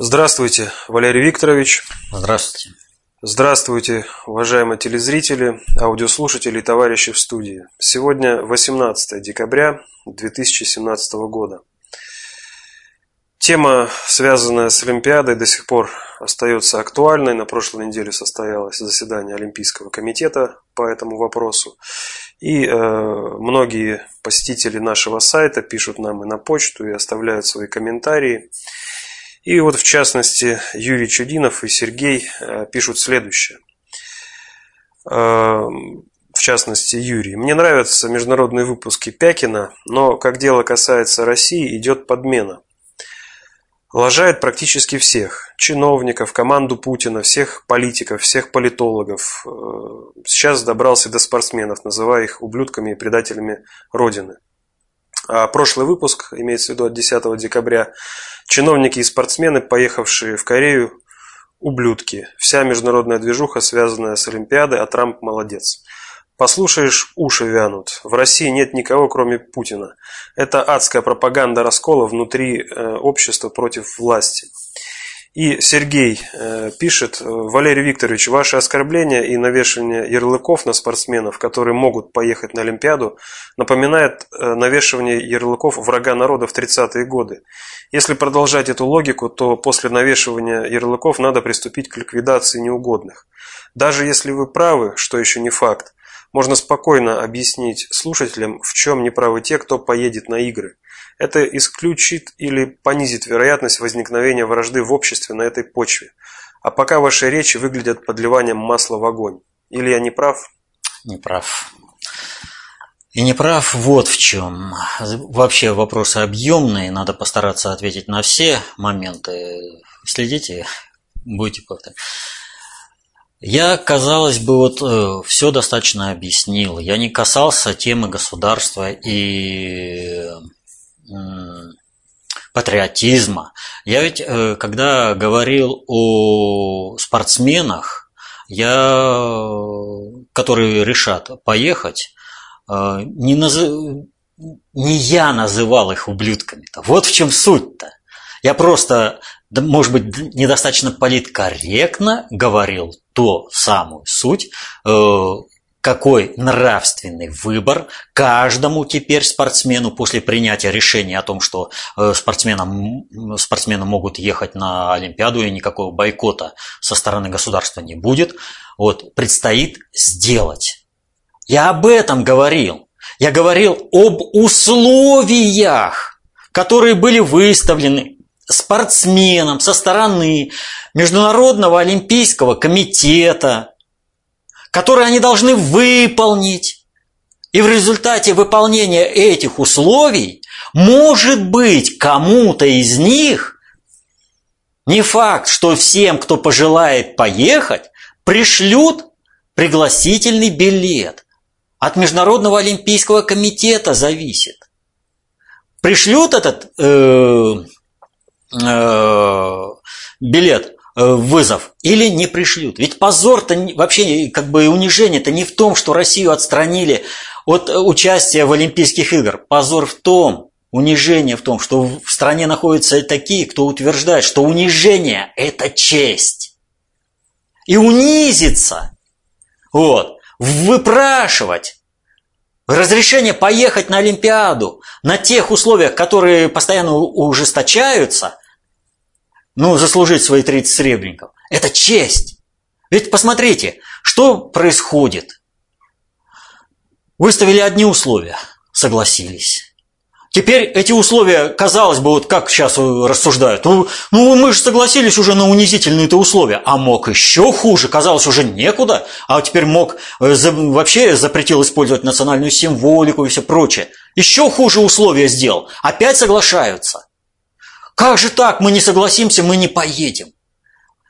Здравствуйте, Валерий Викторович. Здравствуйте. Здравствуйте, уважаемые телезрители, аудиослушатели и товарищи в студии. Сегодня 18 декабря 2017 года. Тема, связанная с Олимпиадой, до сих пор остается актуальной. На прошлой неделе состоялось заседание Олимпийского комитета по этому вопросу. И э, многие посетители нашего сайта пишут нам и на почту, и оставляют свои комментарии. И вот в частности Юрий Чудинов и Сергей э, пишут следующее. Э, в частности Юрий. Мне нравятся международные выпуски Пякина, но как дело касается России, идет подмена. Лажает практически всех. Чиновников, команду Путина, всех политиков, всех политологов. Э, сейчас добрался до спортсменов, называя их ублюдками и предателями Родины. А прошлый выпуск, имеется в виду от 10 декабря, чиновники и спортсмены, поехавшие в Корею, ублюдки. Вся международная движуха, связанная с Олимпиадой, а Трамп молодец. Послушаешь, уши вянут. В России нет никого, кроме Путина. Это адская пропаганда раскола внутри э, общества против власти. И Сергей э, пишет, Валерий Викторович, ваши оскорбления и навешивание ярлыков на спортсменов, которые могут поехать на Олимпиаду, напоминает э, навешивание ярлыков врага народа в 30-е годы. Если продолжать эту логику, то после навешивания ярлыков надо приступить к ликвидации неугодных. Даже если вы правы, что еще не факт, можно спокойно объяснить слушателям, в чем неправы те, кто поедет на игры – это исключит или понизит вероятность возникновения вражды в обществе на этой почве. А пока ваши речи выглядят подливанием масла в огонь. Или я не прав? Не прав. И не прав вот в чем. Вообще вопросы объемные, надо постараться ответить на все моменты. Следите, будете как-то. Я, казалось бы, вот э, все достаточно объяснил. Я не касался темы государства и патриотизма. Я ведь, э, когда говорил о спортсменах, я, которые решат поехать, э, не, наз... не я называл их ублюдками-то. Вот в чем суть-то. Я просто, может быть, недостаточно политкорректно говорил ту самую суть, э, какой нравственный выбор каждому теперь спортсмену после принятия решения о том, что э, спортсменам, спортсмены могут ехать на Олимпиаду и никакого бойкота со стороны государства не будет, вот, предстоит сделать. Я об этом говорил. Я говорил об условиях, которые были выставлены спортсменам со стороны Международного олимпийского комитета, которые они должны выполнить. И в результате выполнения этих условий, может быть, кому-то из них, не факт, что всем, кто пожелает поехать, пришлют пригласительный билет. От Международного олимпийского комитета зависит. Пришлют этот э, э, билет вызов или не пришлют. Ведь позор-то вообще, как бы унижение-то не в том, что Россию отстранили от э, участия в Олимпийских играх. Позор в том, унижение в том, что в стране находятся такие, кто утверждает, что унижение – это честь. И унизиться, вот, выпрашивать разрешение поехать на Олимпиаду на тех условиях, которые постоянно ужесточаются – ну, заслужить свои 30 сребреников. Это честь. Ведь посмотрите, что происходит. Выставили одни условия, согласились. Теперь эти условия, казалось бы, вот как сейчас рассуждают, ну, ну мы же согласились уже на унизительные-то условия, а мог еще хуже, казалось уже некуда, а теперь мог э, вообще запретил использовать национальную символику и все прочее. Еще хуже условия сделал, опять соглашаются. Как же так? Мы не согласимся, мы не поедем.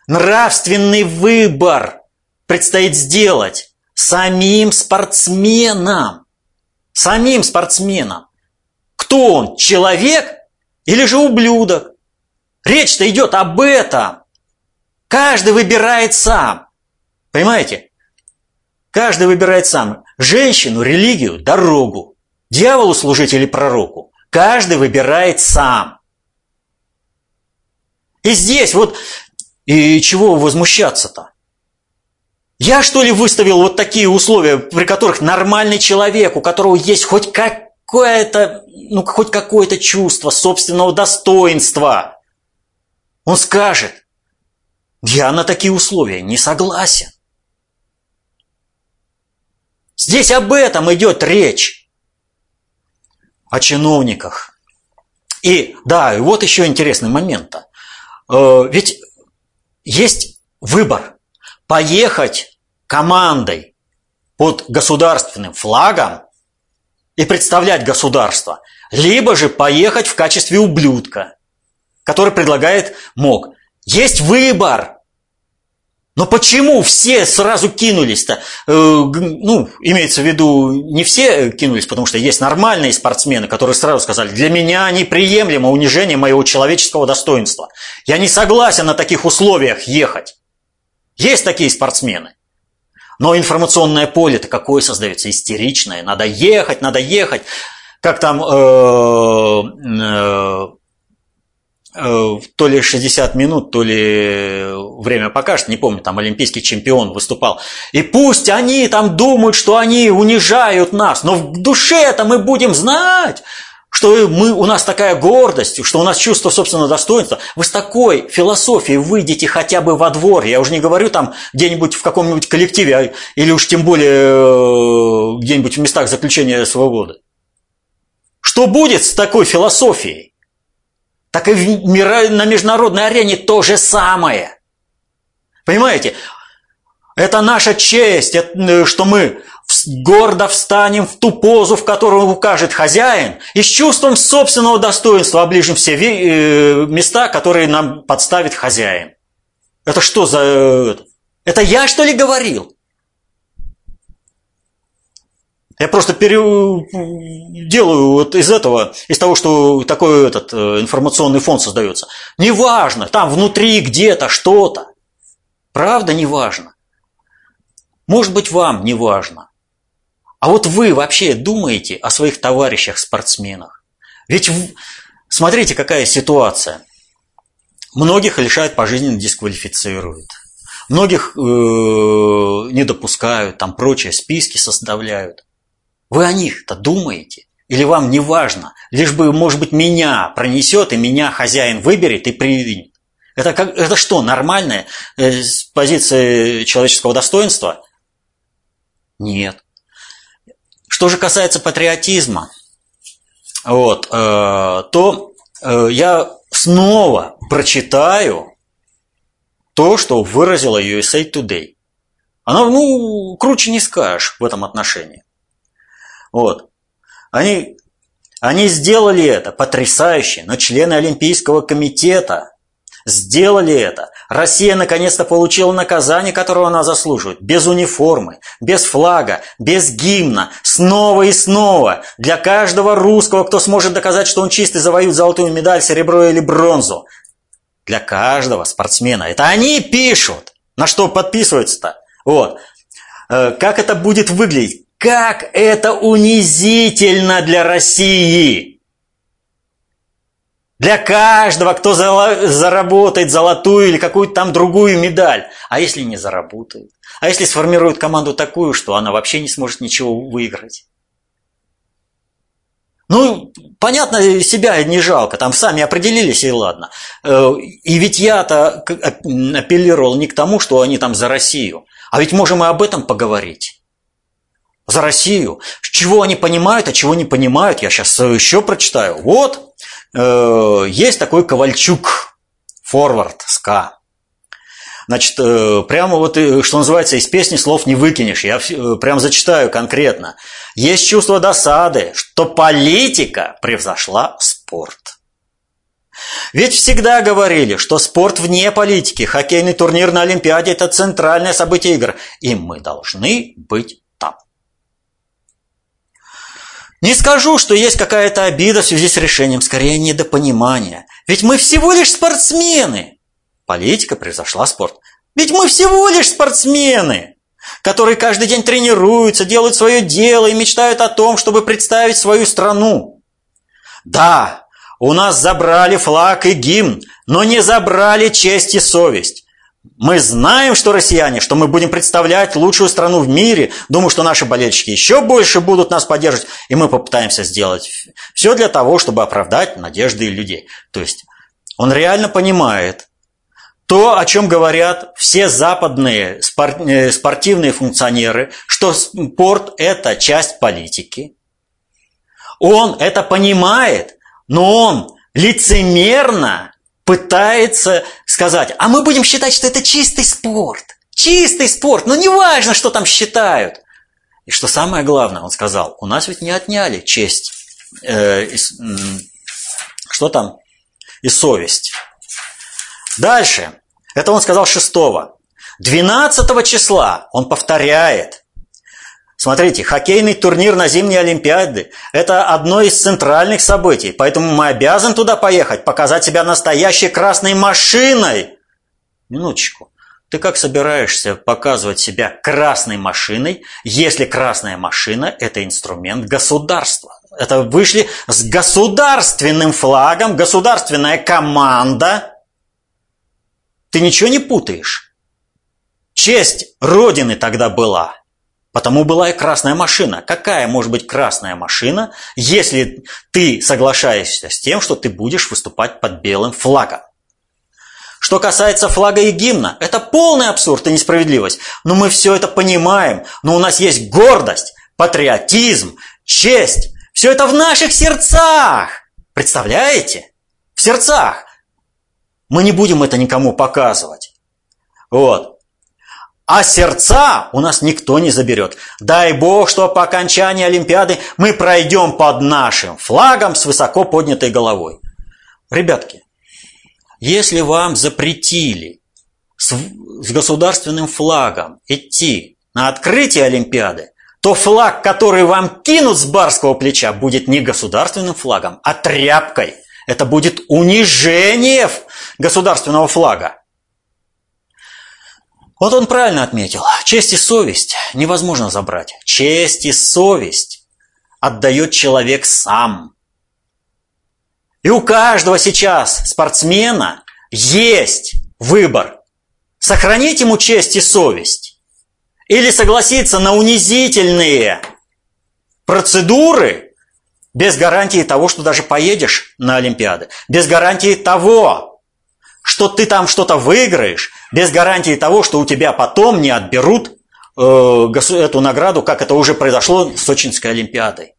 Нравственный выбор предстоит сделать самим спортсменам. Самим спортсменам. Кто он? Человек или же ублюдок? Речь-то идет об этом. Каждый выбирает сам. Понимаете? Каждый выбирает сам. Женщину, религию, дорогу. Дьяволу служить или пророку. Каждый выбирает сам. И здесь вот, и чего возмущаться-то? Я что ли выставил вот такие условия, при которых нормальный человек, у которого есть хоть какое-то, ну хоть какое-то чувство собственного достоинства, он скажет, я на такие условия не согласен. Здесь об этом идет речь. О чиновниках. И да, и вот еще интересный момент. Э, ведь есть выбор. Поехать командой под государственным флагом и представлять государство, либо же поехать в качестве ублюдка, который предлагает МОК. Есть выбор. Но почему все сразу кинулись-то? Э, ну, имеется в виду, не все кинулись, потому что есть нормальные спортсмены, которые сразу сказали, для меня неприемлемо унижение моего человеческого достоинства. Я не согласен на таких условиях ехать. Есть такие спортсмены. Но информационное поле-то какое создается? Истеричное. Надо ехать, надо ехать. Как там э, э, Э, то ли 60 минут, то ли время покажет, не помню, там олимпийский чемпион выступал. И пусть они там думают, что они унижают нас, но в душе-то мы будем знать, что мы, у нас такая гордость, что у нас чувство собственного достоинства. Вы с такой философией выйдете хотя бы во двор. Я уже не говорю там где-нибудь в каком-нибудь коллективе, а, или уж тем более э, где-нибудь в местах заключения свободы. Что будет с такой философией? Так и на международной арене то же самое. Понимаете? Это наша честь, э, что мы гордо встанем в ту позу, в которую укажет хозяин, и с чувством собственного достоинства оближем все э, места, которые нам подставит хозяин. Это что за... Э, это я, что ли, говорил? Я просто пере... делаю вот из этого, из того, что такой этот э, информационный фонд создается. Неважно, там внутри где-то что-то. Правда, неважно. Может быть, вам не важно. А вот вы вообще думаете о своих товарищах-спортсменах? Ведь смотрите, какая ситуация. Многих лишают пожизненно дисквалифицируют. Многих э, не допускают, там прочие списки составляют. Вы о них-то думаете? Или вам не важно? Лишь бы, может быть, меня пронесет, и меня хозяин выберет и приведет. Это, как, это что, нормальная э, с позиции человеческого достоинства? Нет. Что же касается патриотизма, вот, э, то э, я снова прочитаю то, что выразила USA Today. Оно, ну, круче не скажешь в этом отношении. Вот. Они, они сделали это потрясающе, но члены Олимпийского комитета сделали это. Россия наконец-то получила наказание, которого она заслуживает. Без униформы, без флага, без гимна. Снова и снова. Для каждого русского, кто сможет доказать, что он чистый, завоюет золотую медаль, серебро или бронзу. Для каждого спортсмена. Это они пишут. На что подписываются-то? Вот. Э, как это будет выглядеть? Как это унизительно для России! Для каждого, кто заработает золотую или какую-то там другую медаль. А если не заработает? А если сформирует команду такую, что она вообще не сможет ничего выиграть? Ну, понятно, себя не жалко, там сами определились и ладно. Э, и ведь я-то апеллировал не к тому, что они там за Россию, а ведь можем и об этом поговорить за Россию. Чего они понимают, а чего не понимают, я сейчас еще прочитаю. Вот, э, есть такой Ковальчук, форвард, СКА. Значит, э, прямо вот, э, что называется, из песни слов не выкинешь. Я э, прям зачитаю конкретно. Есть чувство досады, что политика превзошла спорт. Ведь всегда говорили, что спорт вне политики, хоккейный турнир на Олимпиаде – это центральное событие игр, и мы должны быть не скажу, что есть какая-то обида в связи с решением, скорее недопонимание. Ведь мы всего лишь спортсмены. Политика превзошла спорт. Ведь мы всего лишь спортсмены, которые каждый день тренируются, делают свое дело и мечтают о том, чтобы представить свою страну. Да, У нас забрали флаг и гимн, но не забрали честь и совесть. Мы знаем, что россияне, что мы будем представлять лучшую страну в мире. Думаю, что наши болельщики еще больше будут нас поддерживать. И мы попытаемся сделать все для того, чтобы оправдать надежды людей. То есть он реально понимает то, о чем говорят все западные э, спортивные функционеры, что спорт – это часть политики. Он это понимает, но он лицемерно пытается сказать, а мы будем считать, что это чистый спорт. Чистый спорт, но не важно, что там считают. И что самое главное, он сказал, у нас ведь не отняли честь, э, и, что там, и совесть. Дальше, это он сказал 6 12 числа он повторяет, Смотрите, хоккейный турнир на зимние Олимпиады – это одно из центральных событий, поэтому мы обязаны туда поехать, показать себя настоящей красной машиной. Минуточку. Ты как собираешься показывать себя красной машиной, если красная машина – это инструмент государства? Это вышли с государственным флагом, государственная команда. Ты ничего не путаешь? Честь Родины тогда была – Потому была и красная машина. Какая может быть красная машина, если ты соглашаешься с тем, что ты будешь выступать под белым флагом? Что касается флага и гимна, это полный абсурд и несправедливость. Но мы все это понимаем. Но у нас есть гордость, патриотизм, честь. Все это в наших сердцах. Представляете? В сердцах. Мы не будем это никому показывать. Вот. А сердца у нас никто не заберет. Дай Бог, что по окончании Олимпиады мы пройдем под нашим флагом с высоко поднятой головой. Ребятки, если вам запретили с, с государственным флагом идти на открытие Олимпиады, то флаг, который вам кинут с барского плеча, будет не государственным флагом, а тряпкой. Это будет унижение государственного флага. Вот он правильно отметил. Честь и совесть невозможно забрать. Честь и совесть отдает человек сам. И у каждого сейчас спортсмена есть выбор. Сохранить ему честь и совесть или согласиться на унизительные процедуры без гарантии того, что даже поедешь на Олимпиады, без гарантии того, что ты там что-то выиграешь, без гарантии того, что у тебя потом не отберут э, эту награду, как это уже произошло с Сочинской Олимпиадой.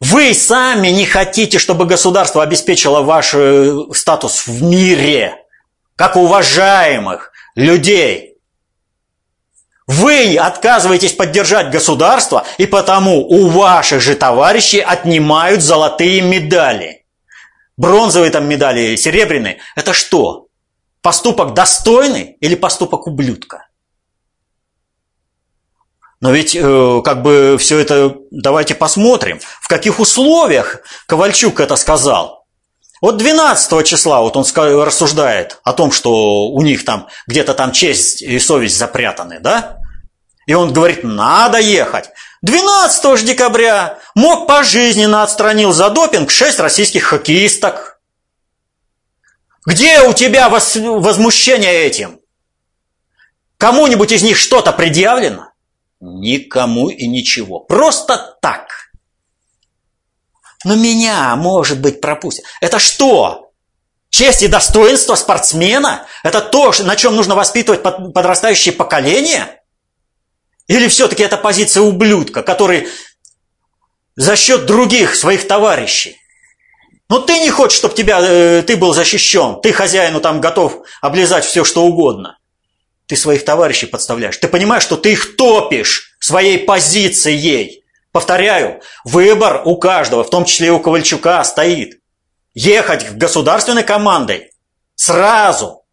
Вы сами не хотите, чтобы государство обеспечило ваш э, статус в мире, как уважаемых людей. Вы отказываетесь поддержать государство, и потому у ваших же товарищей отнимают золотые медали. Бронзовые там медали, серебряные. Это что? Поступок достойный или поступок ублюдка? Но ведь э, как бы все это, давайте посмотрим, в каких условиях Ковальчук это сказал. Вот 12 числа вот он рассуждает о том, что у них там где-то там честь и совесть запрятаны, да? И он говорит, надо ехать. 12 декабря МОК пожизненно отстранил за допинг 6 российских хоккеисток. Где у тебя возмущение этим? Кому-нибудь из них что-то предъявлено? Никому и ничего. Просто так. Но меня, может быть, пропустят. Это что? Честь и достоинство спортсмена? Это то, на чем нужно воспитывать подрастающее поколение? Или все-таки это позиция ублюдка, который за счет других своих товарищей но ты не хочешь, чтобы тебя, э, ты был защищен. Ты хозяину там готов облизать все, что угодно. Ты своих товарищей подставляешь. Ты понимаешь, что ты их топишь своей позицией. Повторяю, выбор у каждого, в том числе и у Ковальчука, стоит. Ехать государственной командой сразу,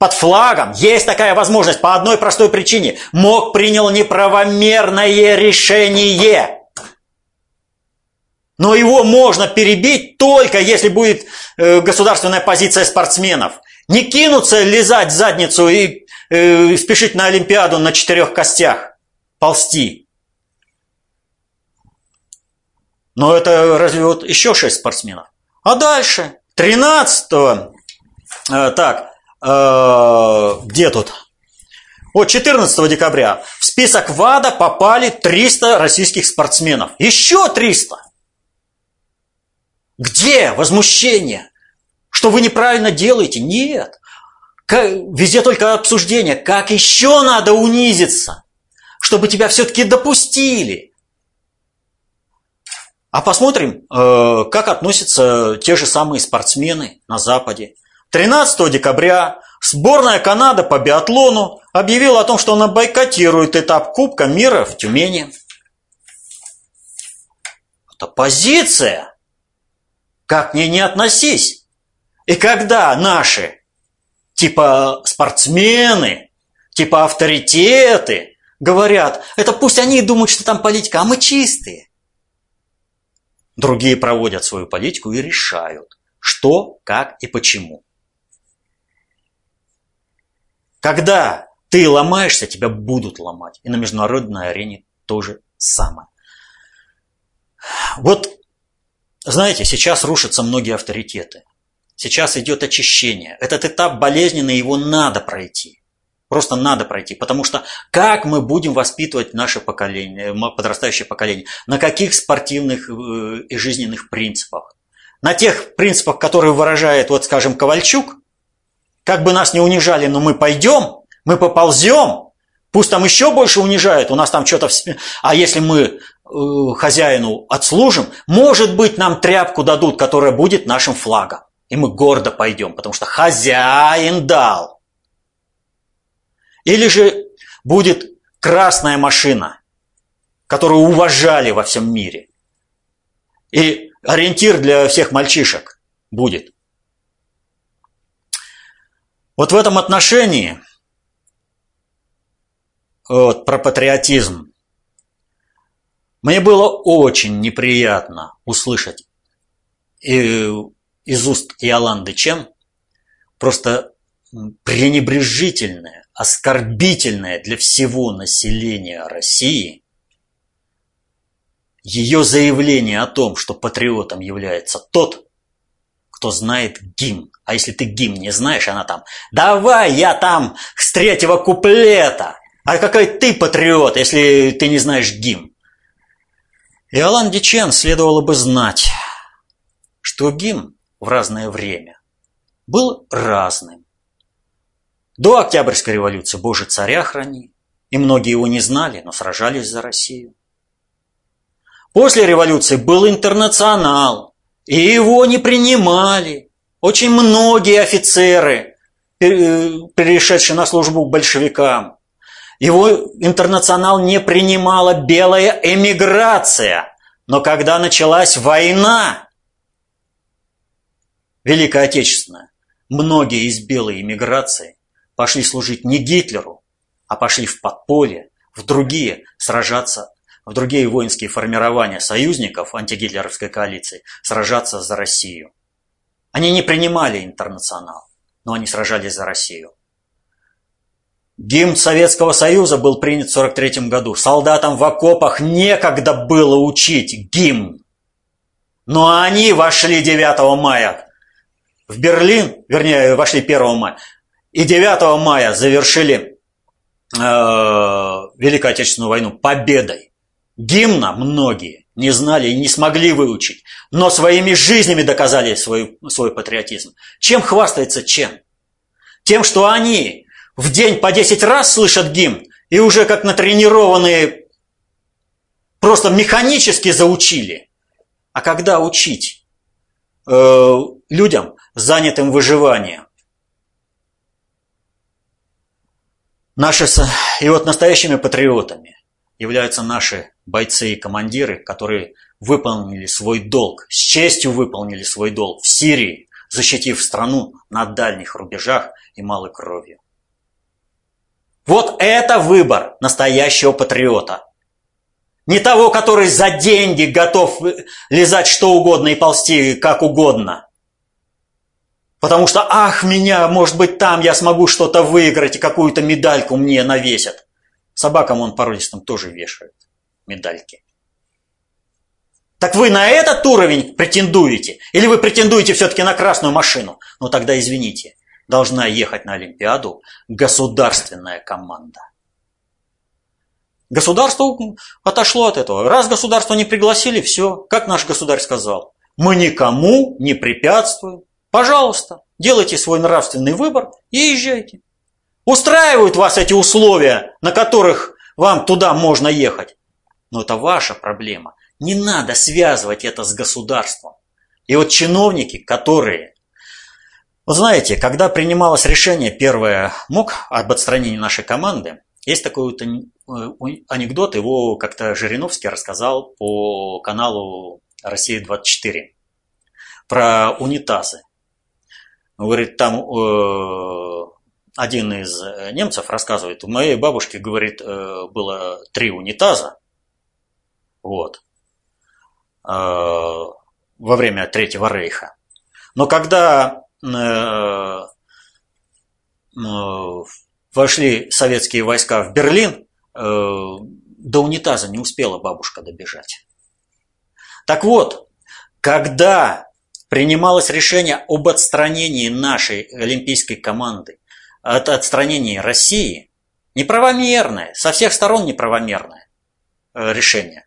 под флагом. Есть такая возможность по одной простой причине. МОК принял неправомерное решение. Но его можно перебить только если будет э, государственная позиция спортсменов. Не кинуться лизать задницу и э, спешить на Олимпиаду на четырех костях, ползти. Но это разве вот еще шесть спортсменов? А дальше, 13 э, так, э, где тут? Вот 14 декабря в список ВАДА попали 300 российских спортсменов. Еще 300! Где возмущение? Что вы неправильно делаете? Нет. Везде только обсуждение. Как еще надо унизиться, чтобы тебя все-таки допустили? А посмотрим, э, как относятся те же самые спортсмены на Западе. 13 декабря сборная Канады по биатлону объявила о том, что она бойкотирует этап Кубка мира в Тюмени. Это позиция. Как к ней не относись. И когда наши, типа спортсмены, типа авторитеты, говорят, это пусть они думают, что там политика, а мы чистые. Другие проводят свою политику и решают, что, как и почему. Когда ты ломаешься, тебя будут ломать. И на международной арене тоже самое. Вот знаете, сейчас рушатся многие авторитеты. Сейчас идет очищение. Этот этап болезненный, его надо пройти. Просто надо пройти. Потому что как мы будем воспитывать наше поколение, подрастающее поколение? На каких спортивных э, и жизненных принципах? На тех принципах, которые выражает, вот скажем, Ковальчук, как бы нас не унижали, но мы пойдем, мы поползем, пусть там еще больше унижают, у нас там что-то... А если мы Э, хозяину отслужим, может быть, нам тряпку дадут, которая будет нашим флагом. И мы гордо пойдем, потому что хозяин дал. Или же будет красная машина, которую уважали во всем мире. И ориентир для всех мальчишек будет. Вот в этом отношении, вот, про патриотизм, мне было очень неприятно услышать из уст Иоланды Чен просто пренебрежительное, оскорбительное для всего населения России ее заявление о том, что патриотом является тот, кто знает гимн. А если ты гимн не знаешь, она там «Давай я там с третьего куплета!» А какой ты патриот, если ты не знаешь гимн? Иолан Дичен следовало бы знать, что гимн в разное время был разным. До Октябрьской революции «Боже, царя храни», и многие его не знали, но сражались за Россию. После революции был интернационал, и его не принимали. Очень многие офицеры, перешедшие на службу к большевикам, его интернационал не принимала белая эмиграция. Но когда началась война, Великая Отечественная, многие из белой эмиграции пошли служить не Гитлеру, а пошли в подполье, в другие сражаться, в другие воинские формирования союзников антигитлеровской коалиции, сражаться за Россию. Они не принимали интернационал, но они сражались за Россию. Гимн Советского Союза был принят в 1943 году. Солдатам в окопах некогда было учить гимн. Но они вошли 9 мая в Берлин, вернее, вошли 1 мая, и 9 мая завершили э, Великую Отечественную войну победой. Гимна многие не знали и не смогли выучить, но своими жизнями доказали свой, свой патриотизм. Чем хвастается Чен? Тем, что они в день по 10 раз слышат гимн и уже как натренированные просто механически заучили. А когда учить э, людям, занятым выживанием? Наши, и вот настоящими патриотами являются наши бойцы и командиры, которые выполнили свой долг, с честью выполнили свой долг в Сирии, защитив страну на дальних рубежах и малой кровью. Вот это выбор настоящего патриота. Не того, который за деньги готов лизать что угодно и ползти как угодно. Потому что, ах, меня, может быть, там я смогу что-то выиграть и какую-то медальку мне навесят. Собакам он породистым тоже вешает медальки. Так вы на этот уровень претендуете? Или вы претендуете все-таки на красную машину? Ну тогда извините, должна ехать на Олимпиаду государственная команда. Государство отошло от этого. Раз государство не пригласили, все. Как наш государь сказал, мы никому не препятствуем. Пожалуйста, делайте свой нравственный выбор и езжайте. Устраивают вас эти условия, на которых вам туда можно ехать. Но это ваша проблема. Не надо связывать это с государством. И вот чиновники, которые... Вы знаете, когда принималось решение первое МОК об отстранении нашей команды, есть такой вот анекдот, его как-то Жириновский рассказал по каналу «Россия-24» про унитазы. Говорит, там э, один из немцев рассказывает, у моей бабушки, говорит, э, было три унитаза, вот, э, во время Третьего Рейха. Но когда э, э, вошли советские войска в Берлин, э, до унитаза не успела бабушка добежать. Так вот, когда принималось решение об отстранении нашей олимпийской команды от отстранения России, неправомерное, со всех сторон неправомерное э, решение,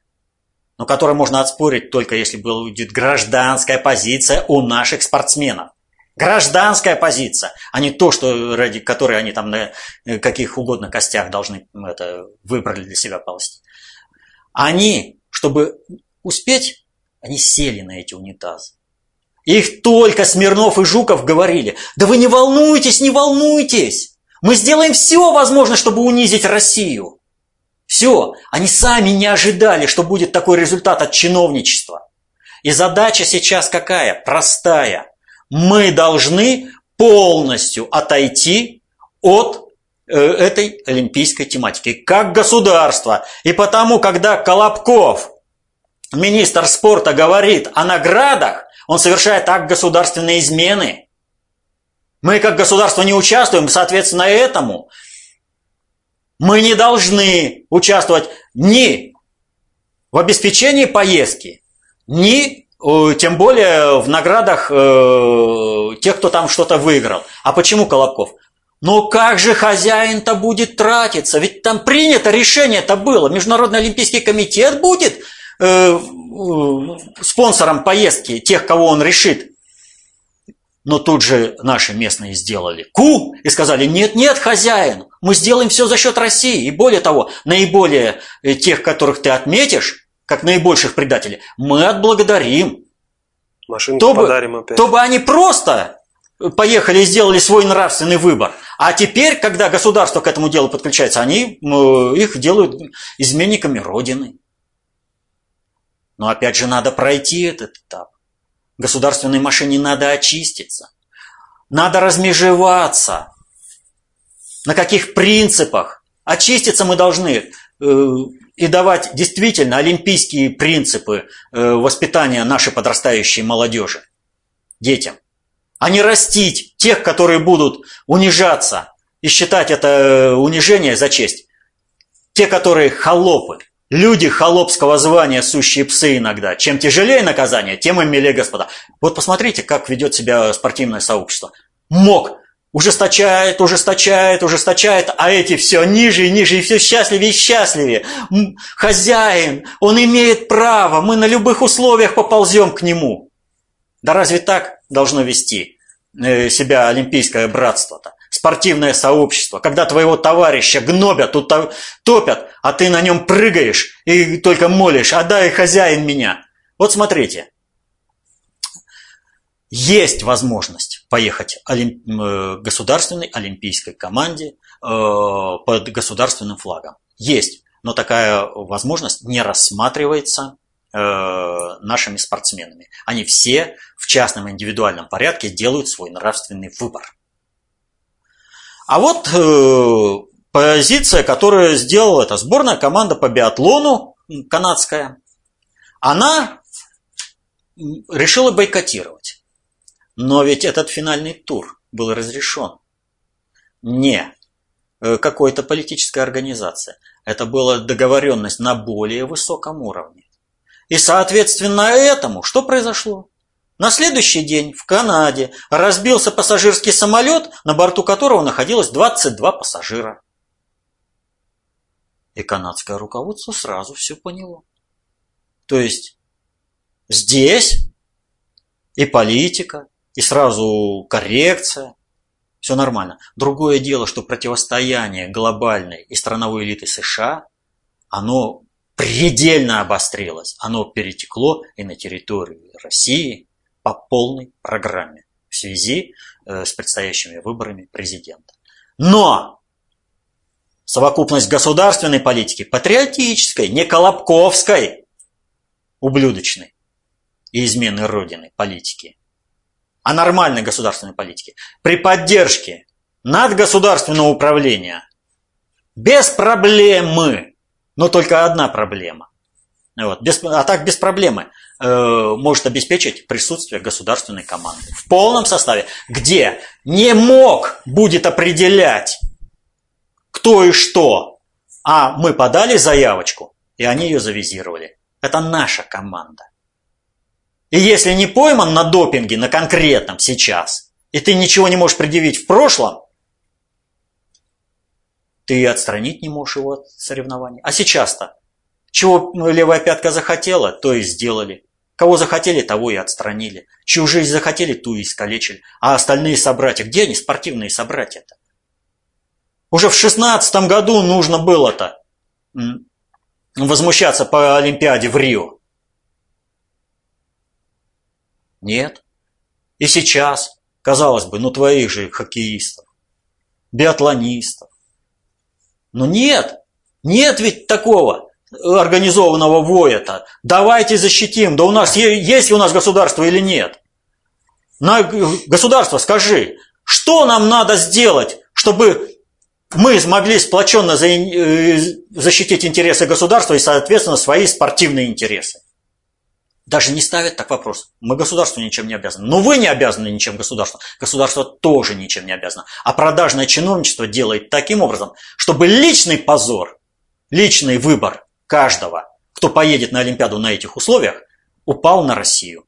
но которое можно отспорить только если будет гражданская позиция у наших спортсменов. Гражданская позиция, а не то, что, ради которой они там на каких угодно костях должны это, выбрали для себя полости. Они, чтобы успеть, они сели на эти унитазы. Их только Смирнов и Жуков говорили, да вы не волнуйтесь, не волнуйтесь, мы сделаем все возможное, чтобы унизить Россию. Все, они сами не ожидали, что будет такой результат от чиновничества. И задача сейчас какая? Простая. Мы должны полностью отойти от э, этой олимпийской тематики, как государство. И потому, когда Колобков, министр спорта, говорит о наградах, он совершает акт государственной измены. Мы как государство не участвуем, соответственно, этому мы не должны участвовать ни в обеспечении поездки, ни э, тем более в наградах э, тех, кто там что-то выиграл. А почему Колобков? Но как же хозяин-то будет тратиться? Ведь там принято решение-то было. Международный олимпийский комитет будет э, спонсором поездки тех, кого он решит. Но тут же наши местные сделали ку и сказали, нет-нет, хозяин, мы сделаем все за счет России. И более того, наиболее э, тех, которых ты отметишь, как наибольших предателей, мы отблагодарим. Машинку то подарим бы, опять. То бы они просто поехали и сделали свой нравственный выбор. А теперь, когда государство к этому делу подключается, они их делают изменниками Родины. Но опять же надо пройти этот этап. Государственной машине надо очиститься. Надо размежеваться. На каких принципах? Очиститься мы должны э, и давать действительно олимпийские принципы э, воспитания нашей подрастающей молодежи, детям. А не растить тех, которые будут унижаться и считать это э, унижение за честь. Те, которые холопы, Люди холопского звания, сущие псы иногда. Чем тяжелее наказание, тем им милее господа. Вот посмотрите, как ведет себя спортивное сообщество. МОК ужесточает, ужесточает, ужесточает, а эти все ниже и ниже, и все счастливее и счастливее. Хозяин, он имеет право, мы на любых условиях поползем к нему. Да разве так должно вести э, себя олимпийское братство-то? Спортивное сообщество, когда твоего товарища гнобят, топят, а ты на нем прыгаешь и только молишь, отдай хозяин меня. Вот смотрите, есть возможность поехать олимп... Э, государственной олимпийской команде э, под государственным флагом. Есть, но такая возможность не рассматривается э, нашими спортсменами. Они все в частном индивидуальном порядке делают свой нравственный выбор. А вот э, позиция, которую сделала эта сборная команда по биатлону канадская, она решила бойкотировать. Но ведь этот финальный тур был разрешен не э, какой-то политической организации. Это была договоренность на более высоком уровне. И соответственно этому что произошло? На следующий день в Канаде разбился пассажирский самолет, на борту которого находилось 22 пассажира. И канадское руководство сразу все поняло. То есть здесь и политика, и сразу коррекция, все нормально. Другое дело, что противостояние глобальной и страновой элиты США, оно предельно обострилось. Оно перетекло и на территорию России по полной программе в связи э, с предстоящими выборами президента. Но совокупность государственной политики, патриотической, не колобковской, ублюдочной и измены Родины политики, а нормальной государственной политики, при поддержке надгосударственного управления, без проблемы, но только одна проблема. Вот, без, а так без проблемы э, может обеспечить присутствие государственной команды в полном составе, где не мог будет определять, кто и что, а мы подали заявочку, и они ее завизировали. Это наша команда. И если не пойман на допинге, на конкретном сейчас, и ты ничего не можешь предъявить в прошлом, ты отстранить не можешь его от соревнований. А сейчас-то? Чего левая пятка захотела, то и сделали. Кого захотели, того и отстранили. Чью жизнь захотели, ту и искалечили. А остальные собратья, где они, спортивные собратья-то? Уже в шестнадцатом году нужно было-то возмущаться по Олимпиаде в Рио. Нет. И сейчас, казалось бы, ну твоих же хоккеистов, биатлонистов. Но нет, нет ведь такого организованного воя-то. Давайте защитим. Да у нас есть у нас государство или нет? На государство скажи, что нам надо сделать, чтобы мы смогли сплоченно э, защитить интересы государства и, соответственно, свои спортивные интересы? даже не ставят так вопрос. Мы государству ничем не обязаны. Но вы не обязаны ничем государству. Государство тоже ничем не обязано. А продажное чиновничество делает таким образом, чтобы личный позор, личный выбор каждого, кто поедет на Олимпиаду на этих условиях, упал на Россию.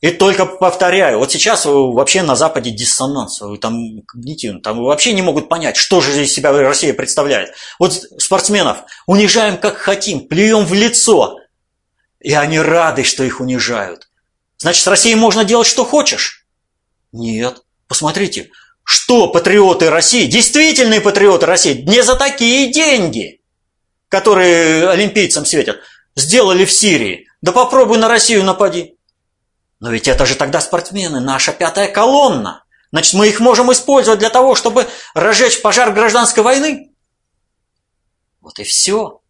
И только повторяю, вот сейчас вообще на Западе диссонанс, там когнитивно, там вообще не могут понять, что же из себя Россия представляет. Вот спортсменов унижаем как хотим, плюем в лицо, и они рады, что их унижают. Значит, с Россией можно делать, что хочешь? Нет. Посмотрите, что патриоты России, действительные патриоты России, не за такие деньги, которые олимпийцам светят, сделали в Сирии. Да попробуй на Россию напади. Но ведь это же тогда спортсмены, наша пятая колонна. Значит, мы их можем использовать для того, чтобы разжечь пожар гражданской войны? Вот и все.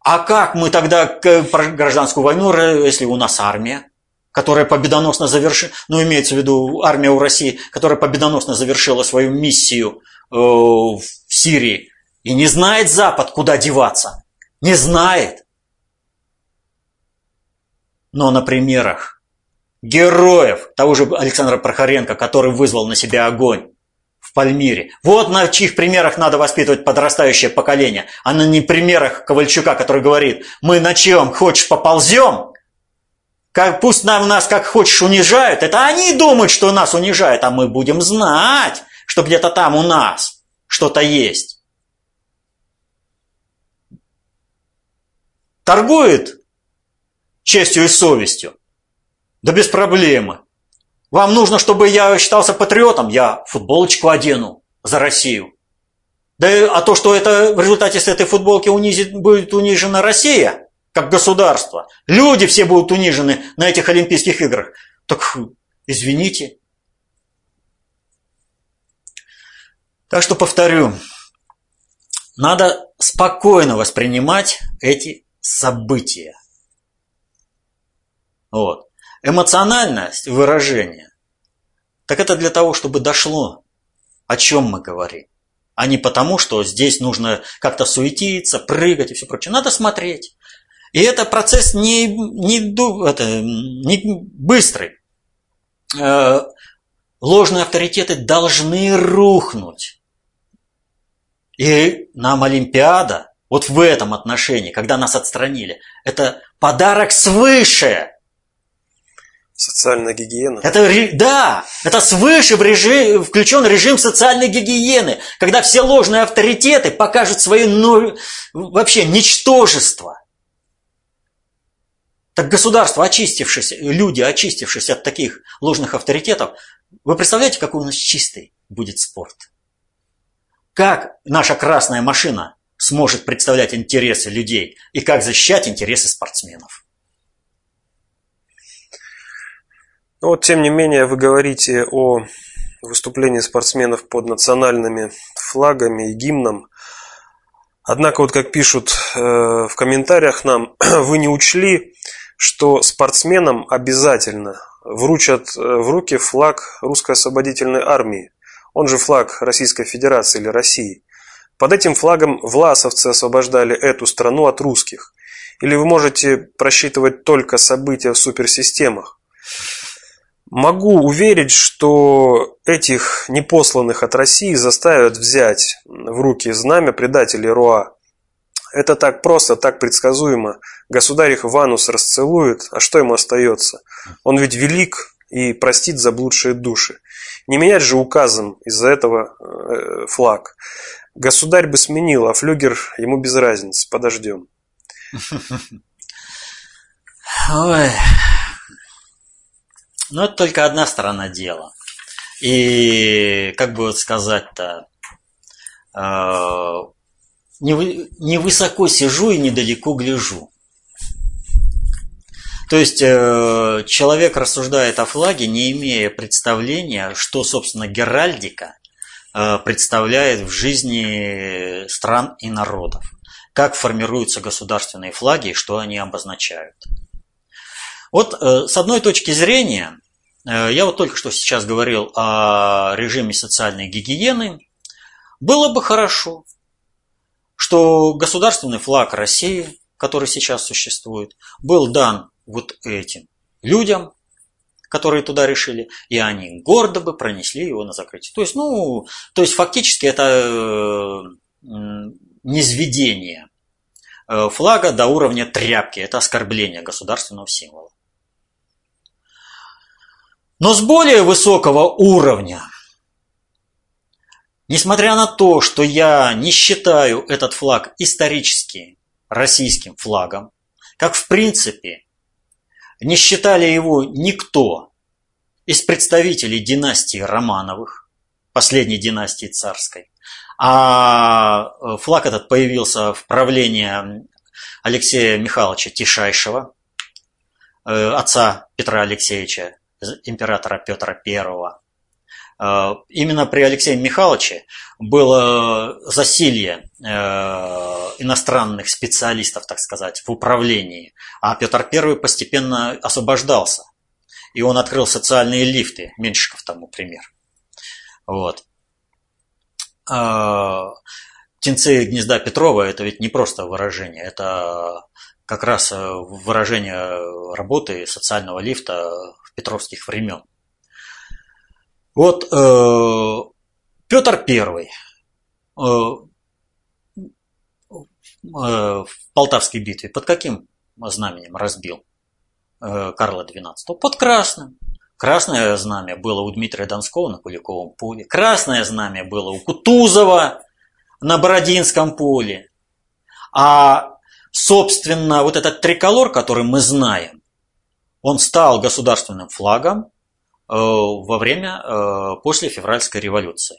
А как мы тогда гражданскую войну, если у нас армия, которая победоносно завершила, ну имеется в виду армия у России, которая победоносно завершила свою миссию э, в Сирии, и не знает Запад, куда деваться. Не знает. Но на примерах героев того же Александра Прохоренко, который вызвал на себя огонь, в Пальмире. Вот на чьих примерах надо воспитывать подрастающее поколение, а на не примерах Ковальчука, который говорит, мы на чем хочешь поползем, как, пусть нам нас как хочешь унижают, это они думают, что нас унижают, а мы будем знать, что где-то там у нас что-то есть. Торгует честью и совестью? Да без проблемы. Вам нужно, чтобы я считался патриотом? Я футболочку одену за Россию. Да а то, что это в результате с этой футболки унизит, будет унижена Россия, как государство, люди все будут унижены на этих Олимпийских играх, так извините. Так что повторю, надо спокойно воспринимать эти события. Вот. Эмоциональность выражения, так это для того, чтобы дошло, о чем мы говорим. А не потому, что здесь нужно как-то суетиться, прыгать и все прочее. Надо смотреть. И это процесс не, не, это, не быстрый. Э, ложные авторитеты должны рухнуть. И нам Олимпиада вот в этом отношении, когда нас отстранили, это подарок свыше. Социальная гигиена. Это, да, это свыше в режим, включен режим социальной гигиены, когда все ложные авторитеты покажут свое ну, вообще ничтожество. Так государство, очистившись, люди, очистившись от таких ложных авторитетов, вы представляете, какой у нас чистый будет спорт? Как наша красная машина сможет представлять интересы людей и как защищать интересы спортсменов? Но вот, тем не менее, вы говорите о выступлении спортсменов под национальными флагами и гимном. Однако, вот как пишут э, в комментариях нам, вы не учли, что спортсменам обязательно вручат э, в руки флаг русской освободительной армии, он же флаг Российской Федерации или России. Под этим флагом власовцы освобождали эту страну от русских. Или вы можете просчитывать только события в суперсистемах. Могу уверить, что этих непосланных от России заставят взять в руки знамя предателей Руа. Это так просто, так предсказуемо. Государь их в анус расцелует, а что ему остается? Он ведь велик и простит заблудшие души. Не менять же указом из-за этого э, флаг. Государь бы сменил, а флюгер ему без разницы. Подождем. Ой, ну, это только одна сторона дела. И, как бы вот сказать-то, э, не высоко сижу и недалеко гляжу. То есть э, человек рассуждает о флаге, не имея представления, что, собственно, геральдика представляет в жизни стран и народов. Как формируются государственные флаги и что они обозначают. Вот э, с одной точки зрения, э, я вот только что сейчас говорил о режиме социальной гигиены, было бы хорошо, что государственный флаг России, который сейчас существует, был дан вот этим людям, которые туда решили, и они гордо бы пронесли его на закрытие. То есть, ну, то есть фактически это э, низведение флага до уровня тряпки, это оскорбление государственного символа. Но с более высокого уровня, несмотря на то, что я не считаю этот флаг исторически российским флагом, как в принципе не считали его никто из представителей династии Романовых, последней династии царской, а флаг этот появился в правлении Алексея Михайловича Тишайшего, э, отца Петра Алексеевича императора Петра I. Э, именно при Алексее Михайловиче было засилье э, иностранных специалистов, так сказать, в управлении, а Петр I постепенно освобождался. И он открыл социальные лифты, Меньшиков тому пример. Вот. Э, Птенцы гнезда Петрова – это ведь не просто выражение, это как раз выражение работы социального лифта петровских времен. Вот э, Петр I э, э, в Полтавской битве под каким знаменем разбил э, Карла XII? Под красным. Красное знамя было у Дмитрия Донского на Куликовом поле. Красное знамя было у Кутузова на Бородинском поле. А, собственно, вот этот триколор, который мы знаем, он стал государственным флагом во время, э, после февральской революции.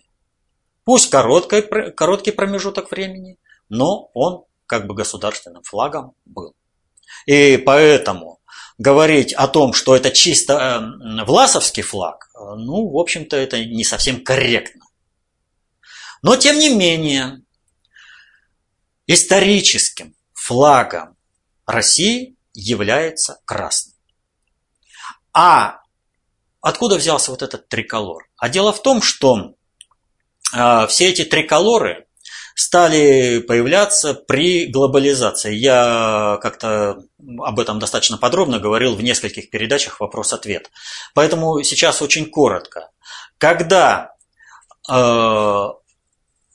Пусть короткий, короткий промежуток времени, но он как бы государственным флагом был. И поэтому говорить о том, что это чисто э, власовский флаг, ну, в общем-то, это не совсем корректно. Но, тем не менее, историческим флагом России является красный. А откуда взялся вот этот триколор? А дело в том, что э, все эти триколоры стали появляться при глобализации. Я как-то об этом достаточно подробно говорил в нескольких передачах «Вопрос-ответ». Поэтому сейчас очень коротко. Когда э,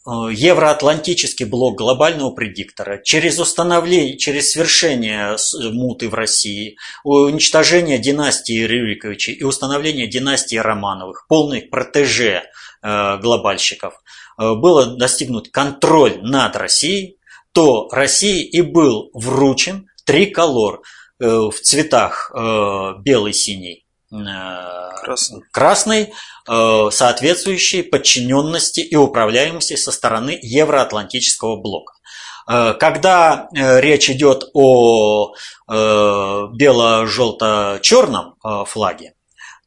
евроатлантический блок глобального предиктора, через установление, через свершение муты в России, уничтожение династии Рюриковичей и установление династии Романовых, полных протеже глобальщиков, было достигнут контроль над Россией, то России и был вручен триколор в цветах белый, синий Красный. красный, э, соответствующей подчиненности и управляемости со стороны Евроатлантического блока. Э, когда э, речь идет о бело-желто-черном флаге,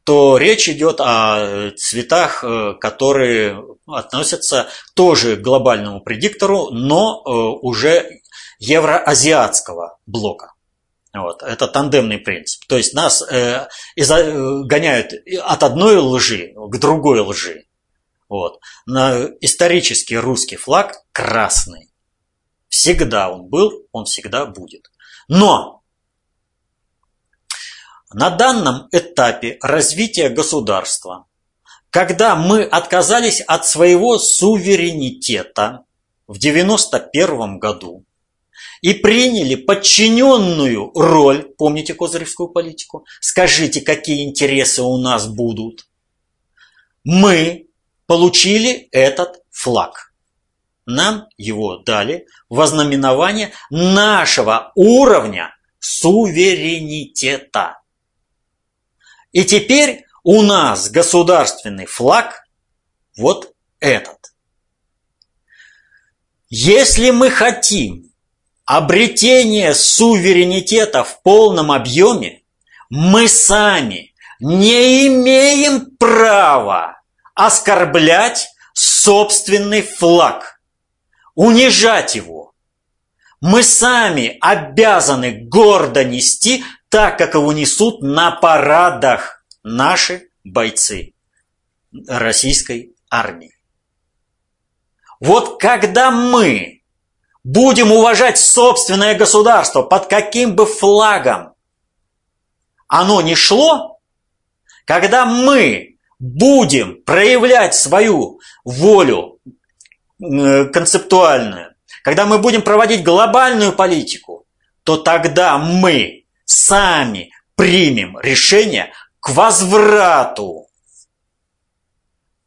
то речь идет о цветах, которые относятся тоже к глобальному предиктору, но уже евроазиатского блока. Вот, это тандемный принцип. То есть нас э, изо, э, гоняют от одной лжи к другой лжи. Вот. На исторический русский флаг красный. Всегда он был, он всегда будет. Но на данном этапе развития государства, когда мы отказались от своего суверенитета в 1991 году, и приняли подчиненную роль, помните козыревскую политику, скажите, какие интересы у нас будут. Мы получили этот флаг. Нам его дали в ознаменование нашего уровня суверенитета. И теперь у нас государственный флаг вот этот. Если мы хотим обретение суверенитета в полном объеме, мы сами не имеем права оскорблять собственный флаг, унижать его. Мы сами обязаны гордо нести так, как его несут на парадах наши бойцы российской армии. Вот когда мы Будем уважать собственное государство под каким бы флагом оно ни шло, когда мы будем проявлять свою волю э, концептуальную, когда мы будем проводить глобальную политику, то тогда мы сами примем решение к возврату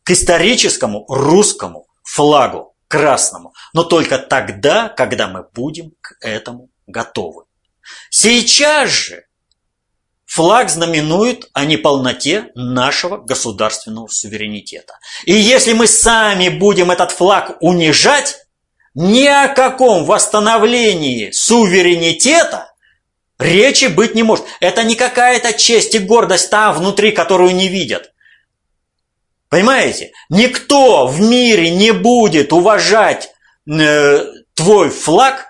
к историческому русскому флагу красному, но только тогда, когда мы будем к этому готовы. Сейчас же флаг знаменует о неполноте нашего государственного суверенитета. И если мы сами будем этот флаг унижать, ни о каком восстановлении суверенитета речи быть не может. Это не какая-то честь и гордость там внутри, которую не видят. Понимаете? Никто в мире не будет уважать э, твой флаг,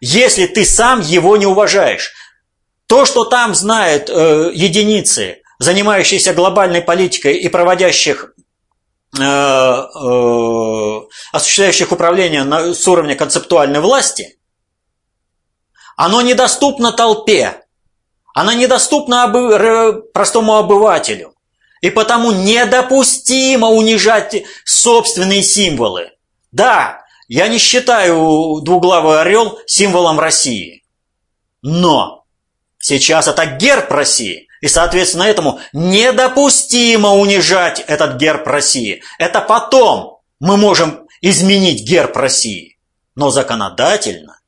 если ты сам его не уважаешь. То, что там знают э, единицы, занимающиеся глобальной политикой и проводящих э, э, осуществляющих управление на, с уровня концептуальной власти, оно недоступно толпе, оно недоступно обы, простому обывателю. И потому недопустимо унижать собственные символы. Да, я не считаю двуглавый орел символом России. Но сейчас это герб России. И, соответственно, этому недопустимо унижать этот герб России. Это потом мы можем изменить герб России. Но законодательно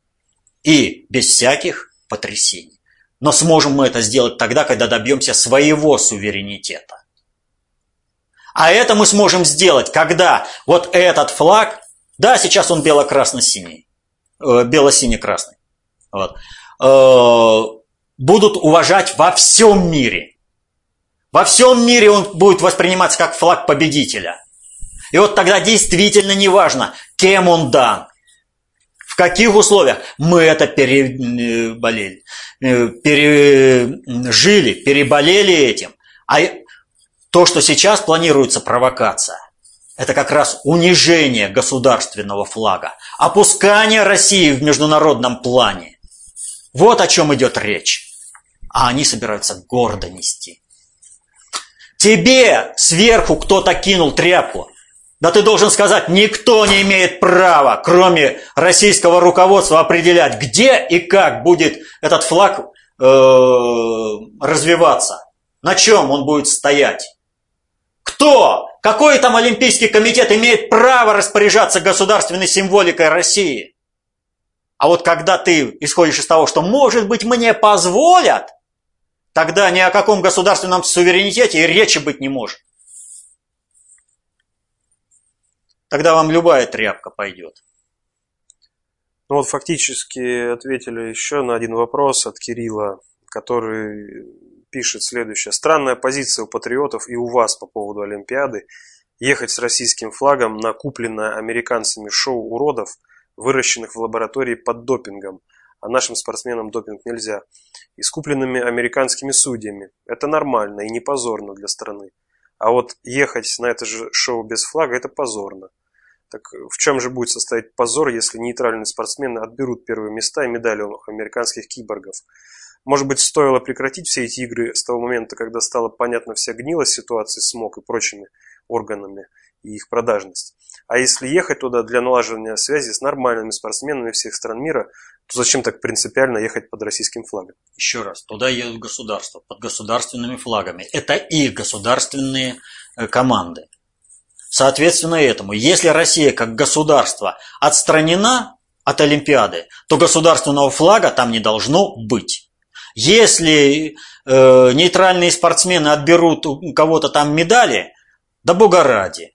и без всяких потрясений. Но сможем мы это сделать тогда, когда добьемся своего суверенитета. А это мы сможем сделать, когда вот этот флаг, да, сейчас он бело-красно-синий, э, бело-синий-красный, вот, э, будут уважать во всем мире. Во всем мире он будет восприниматься как флаг победителя. И вот тогда действительно не важно, кем он дан, в каких условиях мы это переболели, э, пережили, переболели этим. А то, что сейчас планируется провокация, это как раз унижение государственного флага, опускание России в международном плане. Вот о чем идет речь. А они собираются гордо нести. Тебе сверху кто-то кинул тряпку. Да ты должен сказать, никто не имеет права, кроме российского руководства, определять, где и как будет этот флаг э, развиваться, на чем он будет стоять. Кто? Какой там Олимпийский комитет имеет право распоряжаться государственной символикой России? А вот когда ты исходишь из того, что, может быть, мне позволят, тогда ни о каком государственном суверенитете и речи быть не может. Тогда вам любая тряпка пойдет. Ну вот фактически ответили еще на один вопрос от Кирилла, который пишет следующее. Странная позиция у патриотов и у вас по поводу Олимпиады. Ехать с российским флагом на купленное американцами шоу уродов, выращенных в лаборатории под допингом, а нашим спортсменам допинг нельзя, и с купленными американскими судьями. Это нормально и не позорно для страны. А вот ехать на это же шоу без флага – это позорно. Так в чем же будет состоять позор, если нейтральные спортсмены отберут первые места и медали у американских киборгов? Может быть, стоило прекратить все эти игры с того момента, когда стала понятна вся гнилость ситуации с МОК и прочими органами и их продажность. А если ехать туда для налаживания связи с нормальными спортсменами всех стран мира, то зачем так принципиально ехать под российским флагом? Еще раз, туда едут государства под государственными флагами. Это их государственные э, команды. Соответственно этому, если Россия как государство отстранена от Олимпиады, то государственного флага там не должно быть. Если э, нейтральные спортсмены отберут у кого-то там медали, да бога ради.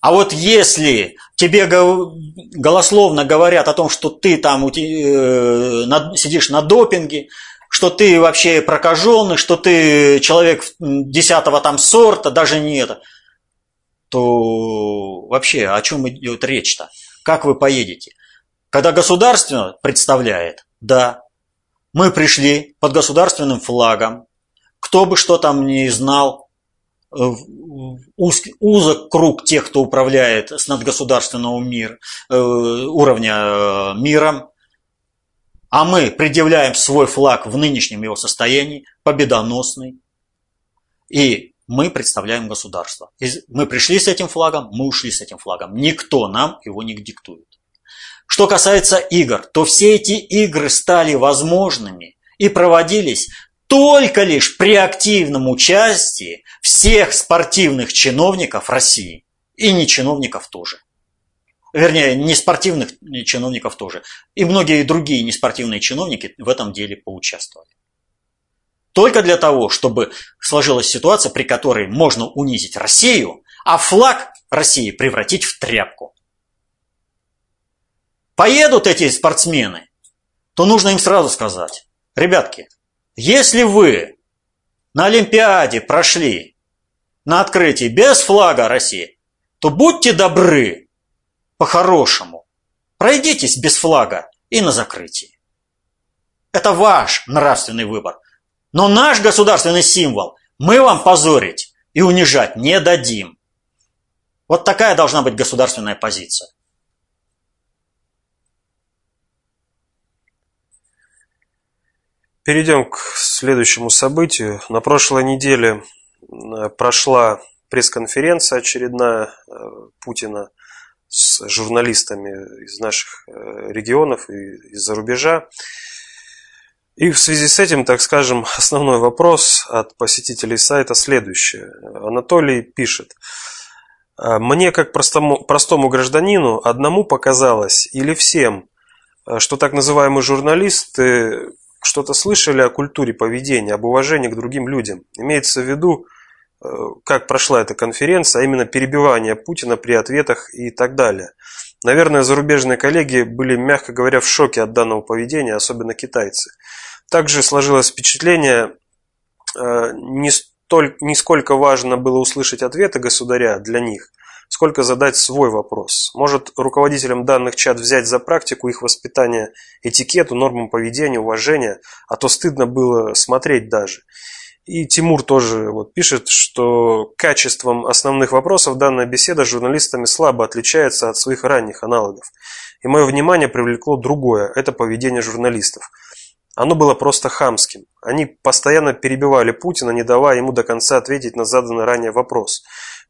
А вот если тебе голословно говорят о том, что ты там э, сидишь на допинге, что ты вообще прокаженный, что ты человек десятого там сорта, даже не это, то вообще о чем идет речь-то? Как вы поедете? Когда государство представляет, да, мы пришли под государственным флагом, кто бы что там не знал, э, уз, узок круг тех, кто управляет с надгосударственного мира, э, уровня э, миром, а мы предъявляем свой флаг в нынешнем его состоянии, победоносный, и мы представляем государство. Мы пришли с этим флагом, мы ушли с этим флагом. Никто нам его не диктует. Что касается игр, то все эти игры стали возможными и проводились только лишь при активном участии всех спортивных чиновников России. И не чиновников тоже. Вернее, не спортивных чиновников тоже. И многие другие неспортивные чиновники в этом деле поучаствовали. Только для того, чтобы сложилась ситуация, при которой можно унизить Россию, а флаг России превратить в тряпку. Поедут эти спортсмены, то нужно им сразу сказать, ребятки, если вы на Олимпиаде прошли на открытии без флага России, то будьте добры, по-хорошему, пройдитесь без флага и на закрытии. Это ваш нравственный выбор. Но наш государственный символ мы вам позорить и унижать не дадим. Вот такая должна быть государственная позиция. Перейдем к следующему событию. На прошлой неделе э, прошла пресс-конференция очередная э, Путина с журналистами из наших э, регионов и из-за рубежа. И в связи с этим, так скажем, основной вопрос от посетителей сайта следующий. Анатолий пишет. Мне, как простому, простому гражданину, одному показалось, или всем, что так называемые журналисты что-то слышали о культуре поведения, об уважении к другим людям. Имеется в виду, как прошла эта конференция, а именно перебивание Путина при ответах и так далее. Наверное, зарубежные коллеги были, мягко говоря, в шоке от данного поведения, особенно китайцы. Также сложилось впечатление, э, не, столь, не сколько важно было услышать ответы государя для них, сколько задать свой вопрос. Может, руководителям данных чат взять за практику их воспитание этикету, нормам поведения, уважения, а то стыдно было смотреть даже. И Тимур тоже вот пишет, что качеством основных вопросов данная беседа с журналистами слабо отличается от своих ранних аналогов. И мое внимание привлекло другое – это поведение журналистов – оно было просто хамским. Они постоянно перебивали Путина, не давая ему до конца ответить на заданный ранее вопрос.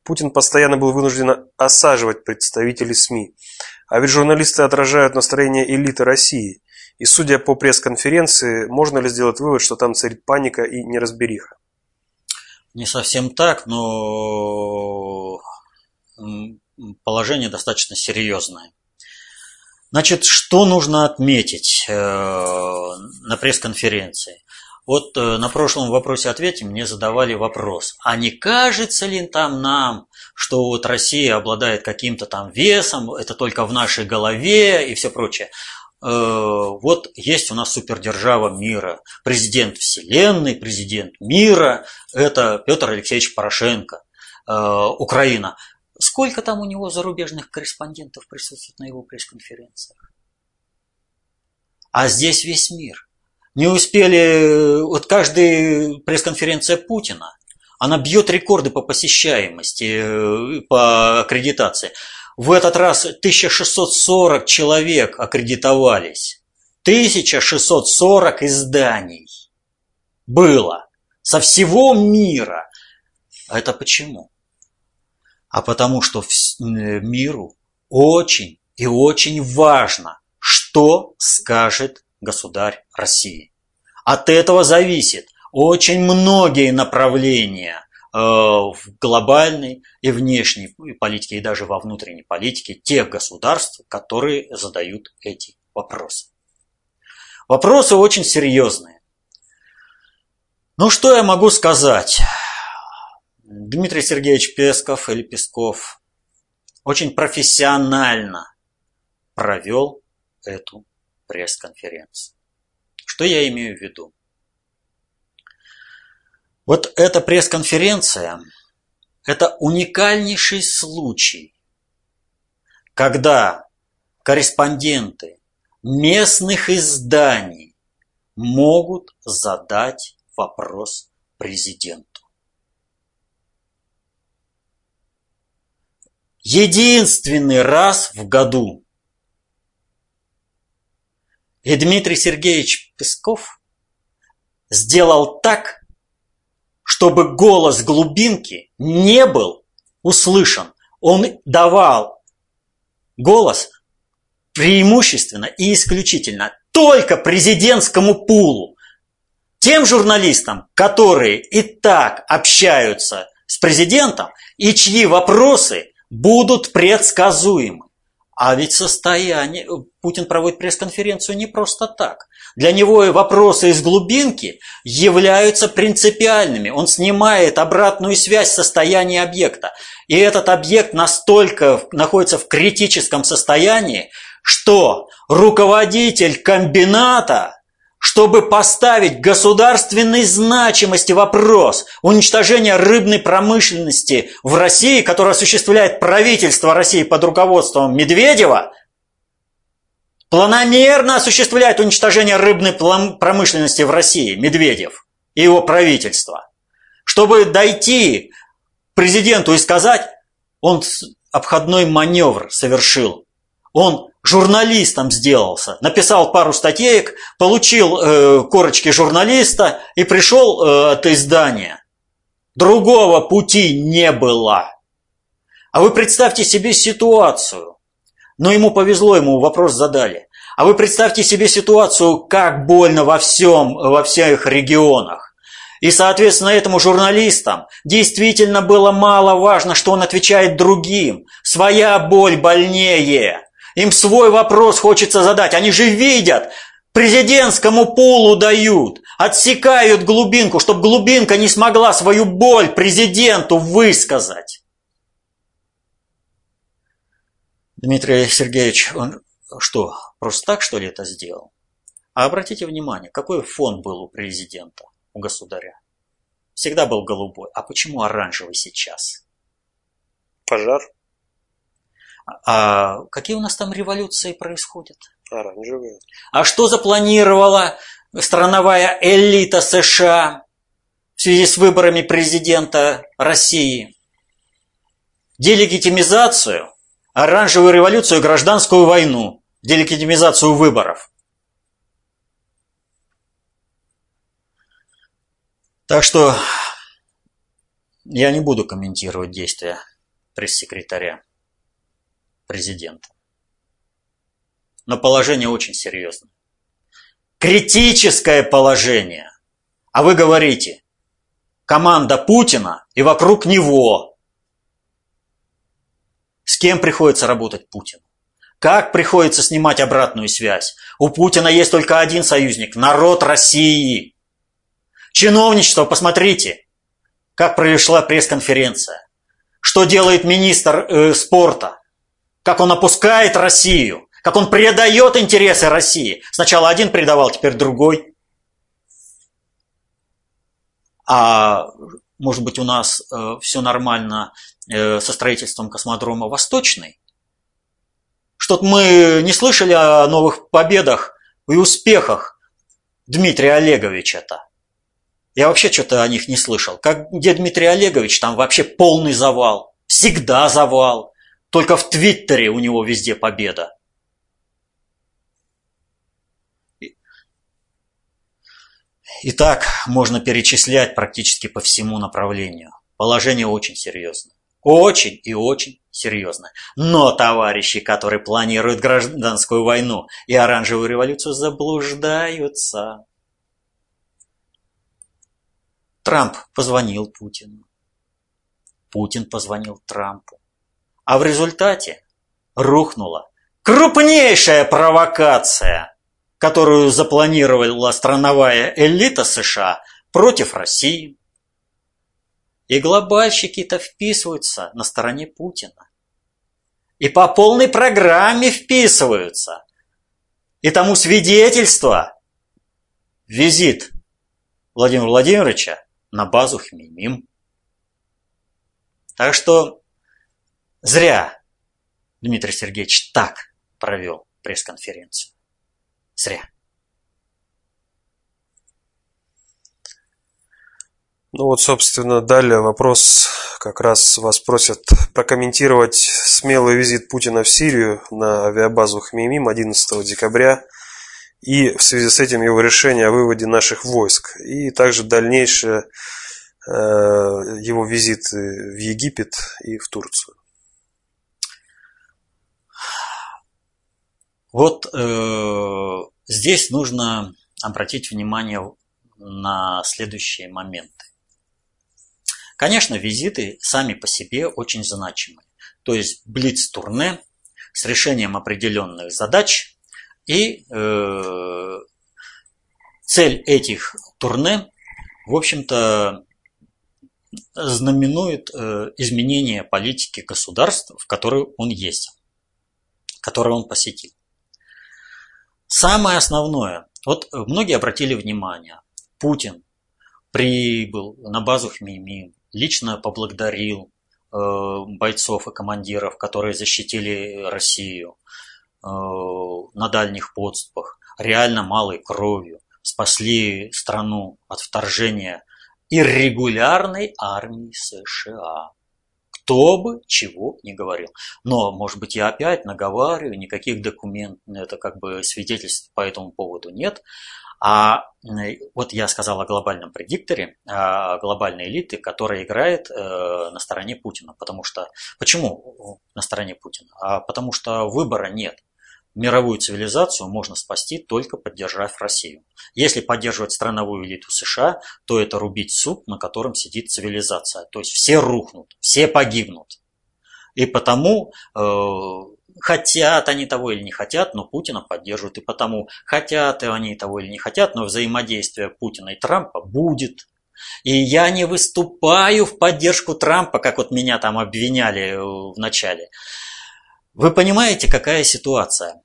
Путин постоянно был вынужден осаживать представителей СМИ. А ведь журналисты отражают настроение элиты России. И судя по пресс-конференции, можно ли сделать вывод, что там царит паника и неразбериха? Не совсем так, но положение достаточно серьезное. Значит, что нужно отметить э, на пресс-конференции? Вот э, на прошлом вопросе-ответе мне задавали вопрос, а не кажется ли там нам, что вот Россия обладает каким-то там весом, это только в нашей голове и все прочее. Э, вот есть у нас супердержава мира, президент Вселенной, президент мира, это Петр Алексеевич Порошенко, Украина. Сколько там у него зарубежных корреспондентов присутствует на его пресс-конференциях? А здесь весь мир. Не успели, вот каждая пресс-конференция Путина, она бьет рекорды по посещаемости, э, по аккредитации. В этот раз 1640 человек аккредитовались. 1640 изданий было со всего мира. А это почему? а потому что э, миру очень и очень важно, что скажет государь России. От этого зависит очень многие направления э, в глобальной и внешней политике, и даже во внутренней политике тех государств, которые задают эти вопросы. Вопросы очень серьезные. Ну, что я могу сказать? Дмитрий Сергеевич Песков или Песков очень профессионально провел эту пресс-конференцию. Что я имею в виду? Вот эта пресс-конференция – это уникальнейший случай, когда корреспонденты местных изданий могут задать вопрос президенту. единственный раз в году. И Дмитрий Сергеевич Песков сделал так, чтобы голос глубинки не был услышан. Он давал голос преимущественно и исключительно только президентскому пулу. Тем журналистам, которые и так общаются с президентом и чьи вопросы будут предсказуемы. А ведь состояние... Путин проводит пресс-конференцию не просто так. Для него вопросы из глубинки являются принципиальными. Он снимает обратную связь состояния объекта. И этот объект настолько находится в критическом состоянии, что руководитель комбината чтобы поставить государственной значимости вопрос уничтожения рыбной промышленности в России, которое осуществляет правительство России под руководством Медведева, планомерно осуществляет уничтожение рыбной промышленности в России, Медведев и его правительство. Чтобы дойти президенту и сказать, он обходной маневр совершил. Он журналистом сделался. Написал пару статеек, получил э, корочки журналиста и пришел э, от издания. Другого пути не было. А вы представьте себе ситуацию. Но ему повезло, ему вопрос задали. А вы представьте себе ситуацию, как больно во всем, во всех регионах. И, соответственно, этому журналистам действительно было мало важно, что он отвечает другим. Своя боль больнее. Им свой вопрос хочется задать. Они же видят, президентскому полу дают, отсекают глубинку, чтобы глубинка не смогла свою боль президенту высказать. Дмитрий Сергеевич, он что, просто так, что ли, это сделал? А обратите внимание, какой фон был у президента, у государя? Всегда был голубой. А почему оранжевый сейчас? Пожар. А какие у нас там революции происходят? Оранжевые. А что запланировала страновая элита США в связи с выборами президента России? Делегитимизацию, оранжевую революцию, гражданскую войну, делегитимизацию выборов. Так что я не буду комментировать действия пресс-секретаря президента. Но положение очень серьезное. Критическое положение. А вы говорите, команда Путина и вокруг него. С кем приходится работать Путин? Как приходится снимать обратную связь? У Путина есть только один союзник – народ России. Чиновничество, посмотрите, как прошла пресс-конференция. Что делает министр э, спорта? Как он опускает Россию? Как он предает интересы России? Сначала один предавал, теперь другой. А может быть у нас э, все нормально э, со строительством космодрома Восточный? Что-то мы не слышали о новых победах и успехах Дмитрия Олеговича-то. Я вообще что-то о них не слышал. Как где Дмитрий Олегович, там вообще полный завал. Всегда завал. Только в Твиттере у него везде победа. И так можно перечислять практически по всему направлению. Положение очень серьезное. Очень и очень серьезно. Но товарищи, которые планируют гражданскую войну и оранжевую революцию, заблуждаются. Трамп позвонил Путину. Путин позвонил Трампу. А в результате рухнула крупнейшая провокация – которую запланировала страновая элита США против России. И глобальщики-то вписываются на стороне Путина. И по полной программе вписываются. И тому свидетельство визит Владимира Владимировича на базу Хмимим. Так что зря Дмитрий Сергеевич так провел пресс-конференцию. Зря. Ну вот, собственно, далее вопрос как раз вас просят прокомментировать смелый визит Путина в Сирию на авиабазу Хмеймим 11 декабря и в связи с этим его решение о выводе наших войск и также дальнейшее э, его визит в Египет и в Турцию. Вот э, здесь нужно обратить внимание на следующие моменты. Конечно, визиты сами по себе очень значимы. То есть блиц-турне с решением определенных задач и э, цель этих турне, в общем-то, знаменует э, изменение политики государства, в которой он есть, которое он посетил. Самое основное, вот многие обратили внимание, Путин прибыл на базу Хмеймим, лично поблагодарил э, бойцов и командиров, которые защитили Россию э, на дальних подступах, реально малой кровью, спасли страну от вторжения иррегулярной армии США кто бы чего не говорил. Но, может быть, я опять наговариваю, никаких документов, это как бы свидетельств по этому поводу нет. А вот я сказал о глобальном предикторе, о глобальной элиты, которая играет э, на стороне Путина. Потому что, почему на стороне Путина? А потому что выбора нет мировую цивилизацию можно спасти только поддержав Россию. Если поддерживать страновую элиту США, то это рубить суп, на котором сидит цивилизация. То есть все рухнут, все погибнут. И потому э, хотят они того или не хотят, но Путина поддерживают. И потому хотят они того или не хотят, но взаимодействие Путина и Трампа будет. И я не выступаю в поддержку Трампа, как вот меня там обвиняли в начале. Вы понимаете, какая ситуация?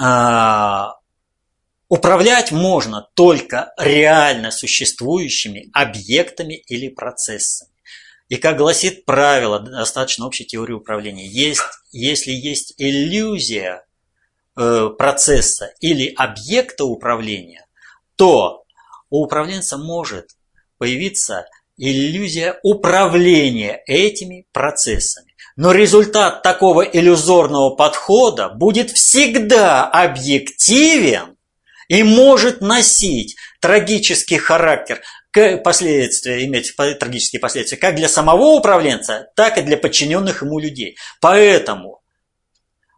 А, управлять можно только реально существующими объектами или процессами. И как гласит правило, достаточно общей теории управления, есть, если есть иллюзия э, процесса или объекта управления, то у управленца может появиться иллюзия управления этими процессами. Но результат такого иллюзорного подхода будет всегда объективен и может носить трагический характер последствия, иметь трагические последствия как для самого управленца, так и для подчиненных ему людей. Поэтому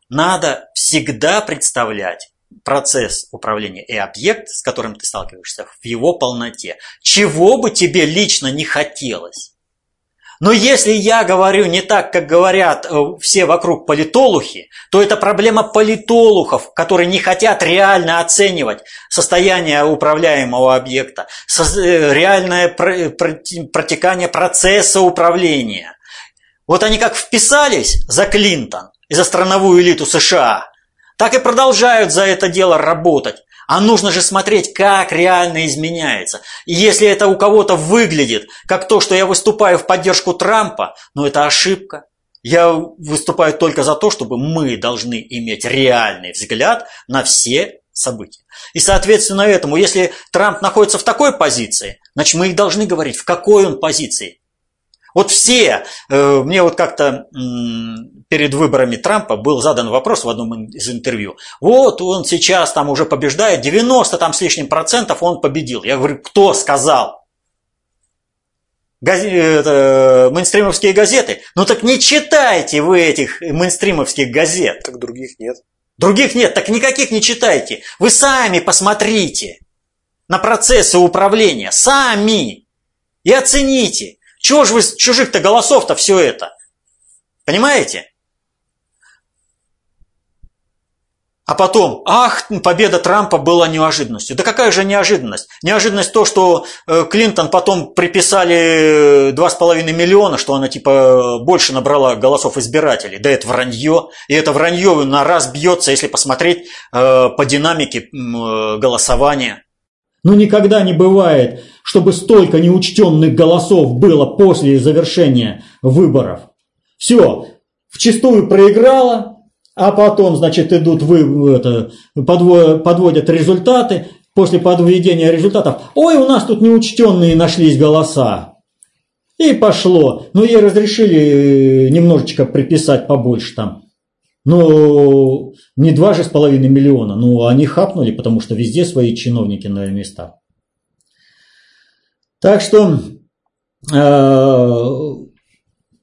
надо всегда представлять процесс управления и объект, с которым ты сталкиваешься, в его полноте. Чего бы тебе лично не хотелось. Но если я говорю не так, как говорят э, все вокруг политолухи, то это проблема политолухов, которые не хотят реально оценивать состояние управляемого объекта, э, реальное протекание процесса управления. Вот они как вписались за Клинтон и за страновую элиту США, так и продолжают за это дело работать. А нужно же смотреть, как реально изменяется. И если это у кого-то выглядит, как то, что я выступаю в поддержку Трампа, ну это ошибка. Я выступаю только за то, чтобы мы должны иметь реальный взгляд на все события. И соответственно этому, если Трамп находится в такой позиции, значит мы и должны говорить, в какой он позиции. Вот все, э, мне вот как-то перед выборами Трампа был задан вопрос в одном из интервью. Вот он сейчас там уже побеждает, 90 там с лишним процентов он победил. Я говорю, кто сказал? Это, мейнстримовские газеты. Ну так не читайте вы этих мейнстримовских газет. Так других нет. Других нет, так никаких не читайте. Вы сами посмотрите на процессы управления, сами. И оцените, чего же вы с чужих-то голосов-то все это? Понимаете? А потом, ах, победа Трампа была неожиданностью. Да какая же неожиданность? Неожиданность то, что э, Клинтон потом приписали 2,5 миллиона, что она типа больше набрала голосов избирателей. Да это вранье. И это вранье на раз бьется, если посмотреть э, по динамике э, голосования. Но никогда не бывает, чтобы столько неучтенных голосов было после завершения выборов. Все, вчастую проиграла, а потом, значит, идут вы, это, подводят результаты. После подведения результатов, ой, у нас тут неучтенные нашлись голоса. И пошло. Ну, ей разрешили немножечко приписать побольше там. Ну, не два же с половиной миллиона, ну, они хапнули, потому что везде свои чиновники на местах. Так что э,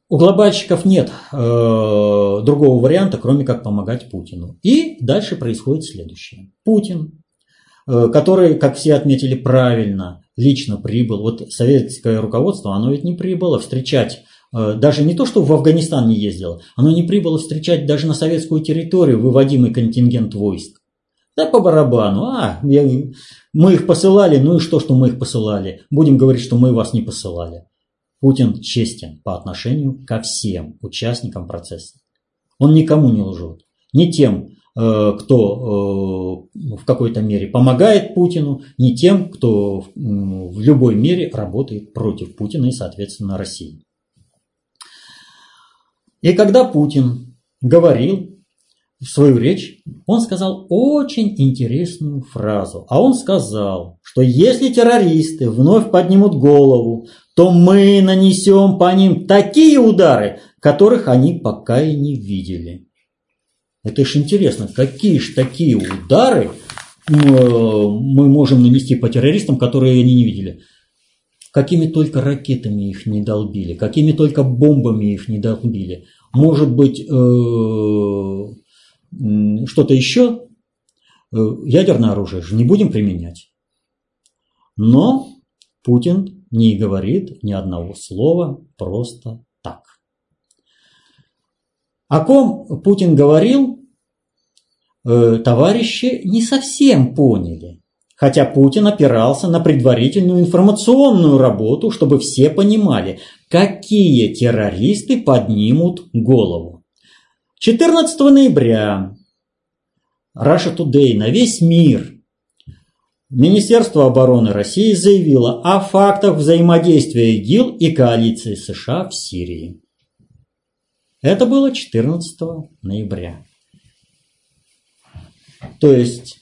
у глобальщиков нет э, другого варианта, кроме как помогать Путину. И дальше происходит следующее. Путин, э, который, как все отметили правильно, лично прибыл, вот советское руководство, оно ведь не прибыло встречать даже не то, что в Афганистан не ездило, оно не прибыло встречать даже на советскую территорию выводимый контингент войск. Да по барабану, а, я, мы их посылали, ну и что, что мы их посылали? Будем говорить, что мы вас не посылали. Путин честен по отношению ко всем участникам процесса. Он никому не лжет. Не тем, э, кто э, в какой-то мере помогает Путину, не тем, кто в любой мере работает против Путина и, соответственно, России. И когда Путин говорил свою речь, он сказал очень интересную фразу. А он сказал, что если террористы вновь поднимут голову, то мы нанесем по ним такие удары, которых они пока и не видели. Это ж интересно, какие ж такие удары мы можем нанести по террористам, которые они не видели. Какими только ракетами их не долбили, какими только бомбами их не долбили. Может быть, э, что-то еще? Э, ядерное оружие же не будем применять. Но Путин не говорит ни одного слова просто так. О ком Путин говорил, э, товарищи не совсем поняли. Хотя Путин опирался на предварительную информационную работу, чтобы все понимали, какие террористы поднимут голову. 14 ноября Russia Today на весь мир Министерство обороны России заявило о фактах взаимодействия ИГИЛ и коалиции США в Сирии. Это было 14 ноября. То есть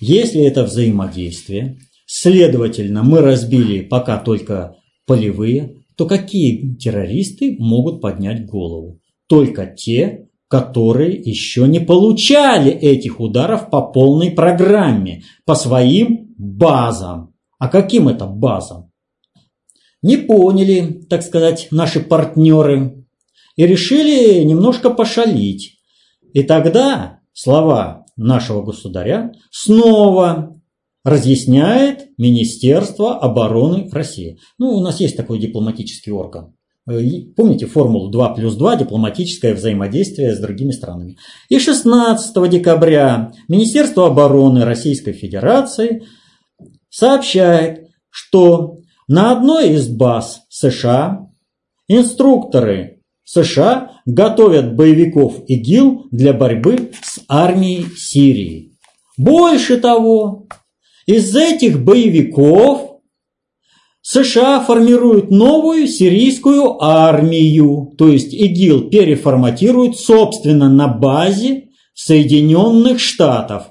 если это взаимодействие, следовательно, мы разбили пока только полевые, то какие террористы могут поднять голову? Только те, которые еще не получали этих ударов по полной программе, по своим базам. А каким это базам? не поняли, так сказать, наши партнеры и решили немножко пошалить. И тогда слова нашего государя снова разъясняет Министерство обороны России. Ну, у нас есть такой дипломатический орган. Э, помните формулу 2 плюс 2 дипломатическое взаимодействие с другими странами. И 16 декабря Министерство обороны Российской Федерации сообщает, что на одной из баз США инструкторы США готовят боевиков ИГИЛ для борьбы с армией Сирии. Больше того, из этих боевиков США формируют новую сирийскую армию, то есть ИГИЛ переформатирует собственно на базе Соединенных Штатов.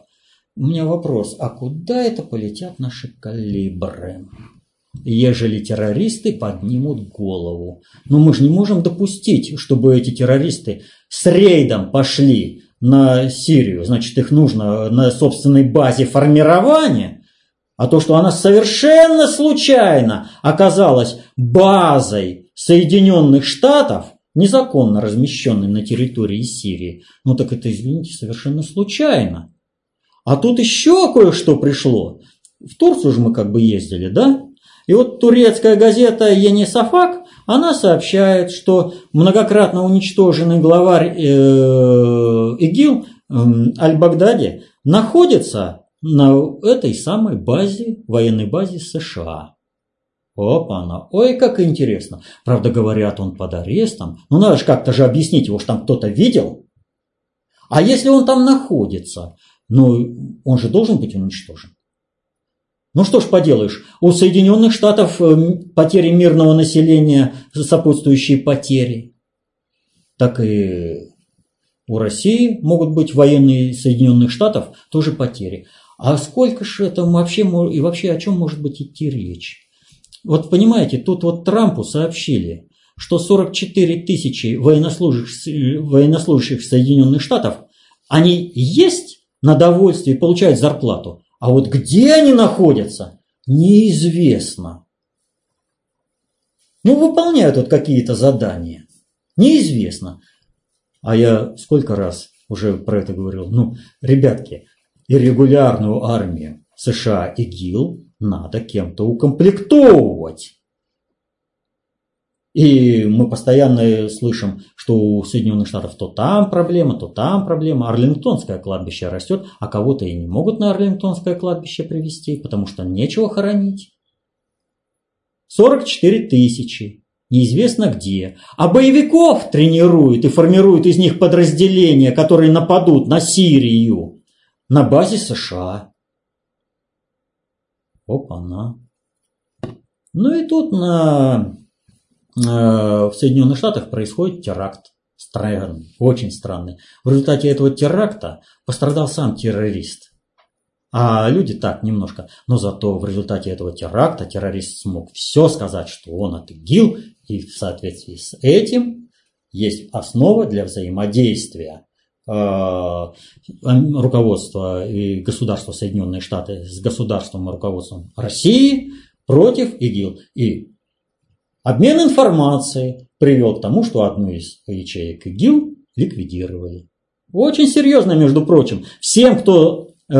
У меня вопрос, а куда это полетят наши калибры? Ежели террористы поднимут голову. Но мы же не можем допустить, чтобы эти террористы с рейдом пошли на Сирию. Значит, их нужно на собственной базе формирования а то, что она совершенно случайно оказалась базой Соединенных Штатов, незаконно размещенной на территории Сирии, ну так это, извините, совершенно случайно. А тут еще кое-что пришло. В Турцию же мы как бы ездили, да? И вот турецкая газета Ени Сафак, она сообщает, что многократно уничтоженный главарь э, ИГИЛ э, Аль-Багдади находится на этой самой базе, военной базе США. Опа-на, ой, как интересно. Правда, говорят, он под арестом. Ну, надо же как-то же объяснить, его что там кто-то видел. А если он там находится, ну, он же должен быть уничтожен. Ну что ж поделаешь, у Соединенных Штатов э, потери мирного населения, сопутствующие потери. Так и у России могут быть военные Соединенных Штатов тоже потери. А сколько же это вообще, и вообще о чем может быть идти речь? Вот понимаете, тут вот Трампу сообщили, что 44 тысячи военнослужащих, военнослужащих Соединенных Штатов, они есть на довольствие и получают зарплату, а вот где они находятся, неизвестно. Ну, выполняют вот какие-то задания. Неизвестно. А я сколько раз уже про это говорил. Ну, ребятки, и регулярную армию США и ГИЛ надо кем-то укомплектовывать. И мы постоянно слышим, что у Соединенных Штатов то там проблема, то там проблема. Арлингтонское кладбище растет, а кого-то и не могут на Арлингтонское кладбище привезти, потому что нечего хоронить. 44 тысячи, неизвестно где. А боевиков тренируют и формируют из них подразделения, которые нападут на Сирию на базе США. Опа-на. Ну и тут на, в Соединенных Штатах происходит теракт. Странный, очень странный. В результате этого теракта пострадал сам террорист. А люди так немножко. Но зато в результате этого теракта террорист смог все сказать, что он от ИГИЛ. И в соответствии с этим есть основа для взаимодействия Э, руководство и государства Соединенные Штаты с государством и руководством России против ИГИЛ. И обмен информацией привел к тому, что одну из ячеек ИГИЛ ликвидировали. Очень серьезно, между прочим. Всем, кто э,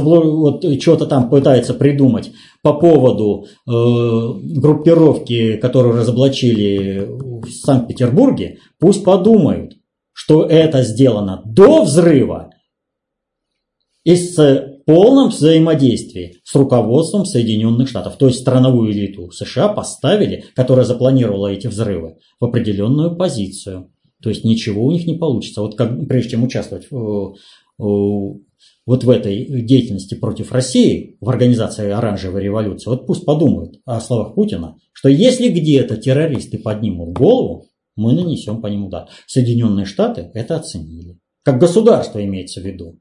вот, что-то там пытается придумать по поводу э, группировки, которую разоблачили в Санкт-Петербурге, пусть подумают что это сделано до взрыва и с полном взаимодействии с руководством Соединенных Штатов. То есть страновую элиту США поставили, которая запланировала эти взрывы, в определенную позицию. То есть ничего у них не получится. Вот как, прежде чем участвовать в, вот в этой деятельности против России, в организации оранжевой революции, вот пусть подумают о словах Путина, что если где-то террористы поднимут голову, мы нанесем по ним удар. Соединенные Штаты это оценили. Как государство имеется в виду.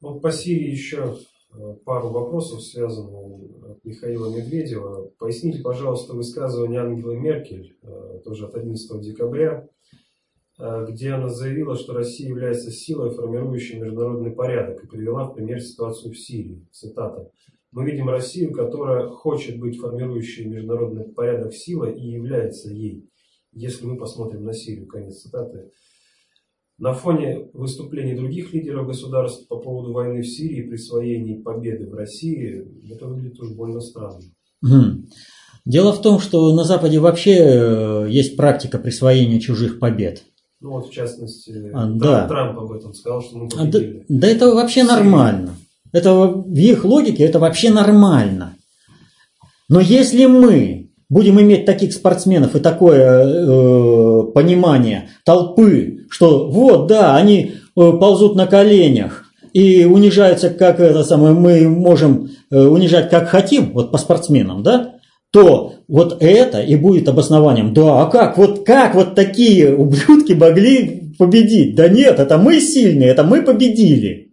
Вот по Сирии еще э, пару вопросов, связанных от Михаила Медведева. Поясните, пожалуйста, высказывание Ангелы Меркель, э, тоже от 11 декабря, э, где она заявила, что Россия является силой, формирующей международный порядок, и привела в пример ситуацию в Сирии. Цитата. Мы видим Россию, которая хочет быть формирующей международный порядок силой и является ей. Если мы посмотрим на Сирию, конец цитаты. На фоне выступлений других лидеров государств по поводу войны в Сирии и присвоения победы в России, это выглядит уж больно странно. Дело в том, что на Западе вообще э, есть практика присвоения чужих побед. Ну вот в частности, а, Трамп, да. Трамп об этом сказал, что мы победили. А, да, да это вообще нормально. Это в их логике это вообще нормально. Но если мы будем иметь таких спортсменов и такое э, понимание толпы, что вот, да, они э, ползут на коленях и унижаются, как это самое, мы можем э, унижать как хотим, вот по спортсменам, да, то вот это и будет обоснованием. Да, а как, вот как вот такие ублюдки могли победить? Да нет, это мы сильные, это мы победили.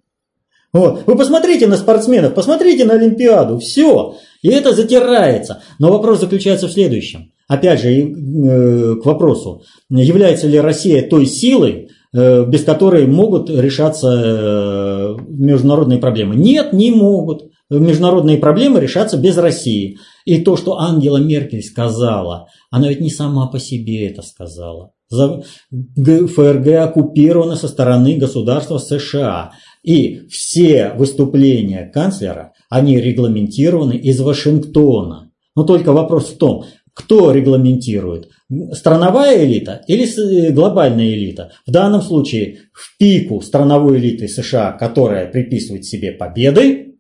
Вот. Вы посмотрите на спортсменов, посмотрите на Олимпиаду, все. И это затирается. Но вопрос заключается в следующем. Опять же, э, к вопросу, является ли Россия той силой, э, без которой могут решаться э, международные проблемы? Нет, не могут. Международные проблемы решаться без России. И то, что Ангела Меркель сказала, она ведь не сама по себе это сказала. ФРГ оккупирована со стороны государства США. И все выступления канцлера, они регламентированы из Вашингтона. Но только вопрос в том, кто регламентирует? Страновая элита или э, глобальная элита? В данном случае в пику страновой элиты США, которая приписывает себе победы,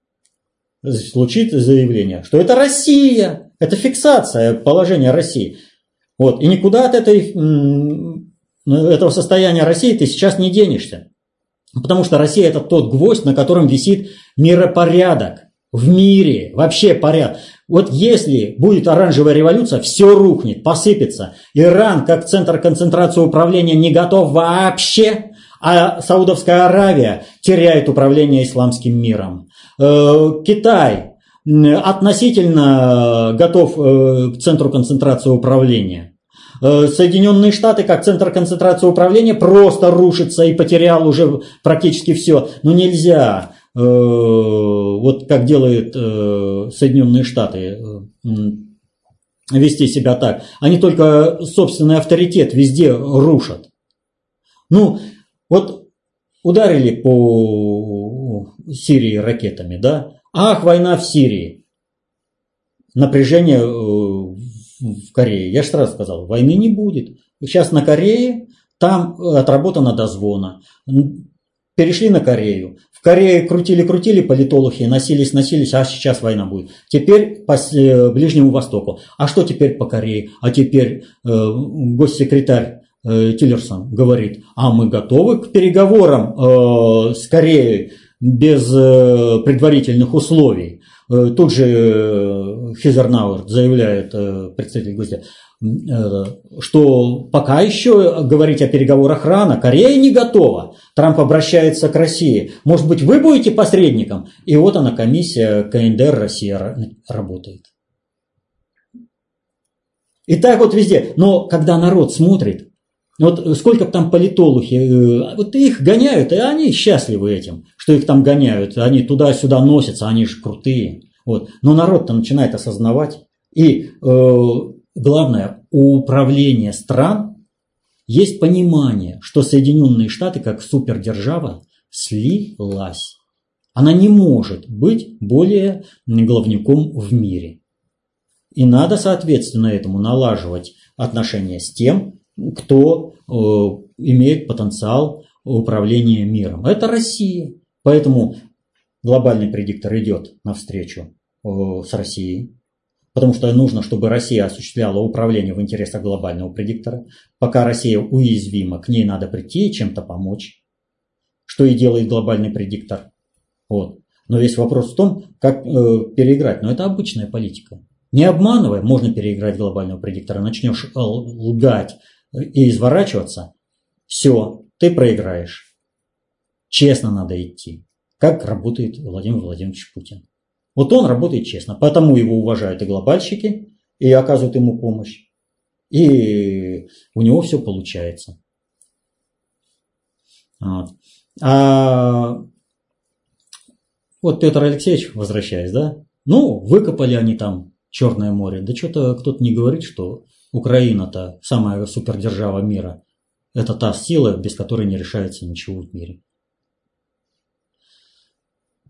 звучит заявление, что это Россия, это фиксация положения России. Вот. И никуда от этой, этого состояния России ты сейчас не денешься. Потому что Россия это тот гвоздь, на котором висит миропорядок в мире, вообще порядок. Вот если будет оранжевая революция, все рухнет, посыпется. Иран, как центр концентрации управления, не готов вообще, а Саудовская Аравия теряет управление исламским миром. Э, Китай относительно готов э, к центру концентрации управления. Э, Соединенные Штаты, как центр концентрации управления, просто рушится и потерял уже практически все. Но нельзя, э, вот как делают э, Соединенные Штаты, вести себя так. Они только собственный авторитет везде рушат. Ну, вот ударили по Сирии ракетами, да? Ах, война в Сирии. Напряжение в Корее. Я же сразу сказал, войны не будет. Сейчас на Корее, там отработана дозвона. Перешли на Корею. Корее крутили-крутили политологи, носились-носились, а сейчас война будет. Теперь по Ближнему Востоку. А что теперь по Корее? А теперь э, госсекретарь э, Тиллерсон говорит, а мы готовы к переговорам э, с Кореей без э, предварительных условий. Э, тут же э, Хизернауэр заявляет, э, представитель Госдепа, что пока еще говорить о переговорах рано, Корея не готова. Трамп обращается к России. Может быть, вы будете посредником? И вот она, комиссия КНДР Россия работает. И так вот везде. Но когда народ смотрит, вот сколько там политологи, вот их гоняют, и они счастливы этим, что их там гоняют. Они туда-сюда носятся, они же крутые. Вот. Но народ-то начинает осознавать. И э, главное, у управления стран есть понимание, что Соединенные Штаты как супердержава слилась. Она не может быть более главником в мире. И надо, соответственно, этому налаживать отношения с тем, кто э, имеет потенциал управления миром. Это Россия. Поэтому глобальный предиктор идет навстречу э, с Россией, потому что нужно, чтобы Россия осуществляла управление в интересах глобального предиктора. Пока Россия уязвима, к ней надо прийти и чем-то помочь, что и делает глобальный предиктор. Вот. Но весь вопрос в том, как э, переиграть. Но это обычная политика. Не обманывая, можно переиграть глобального предиктора. Начнешь лгать и изворачиваться, все, ты проиграешь. Честно надо идти. Как работает Владимир Владимирович Путин. Вот он работает честно, потому его уважают и глобальщики, и оказывают ему помощь. И у него все получается. Вот. А вот Петр Алексеевич, возвращаясь, да, ну, выкопали они там Черное море. Да что-то кто-то не говорит, что Украина-то самая супердержава мира. Это та сила, без которой не решается ничего в мире.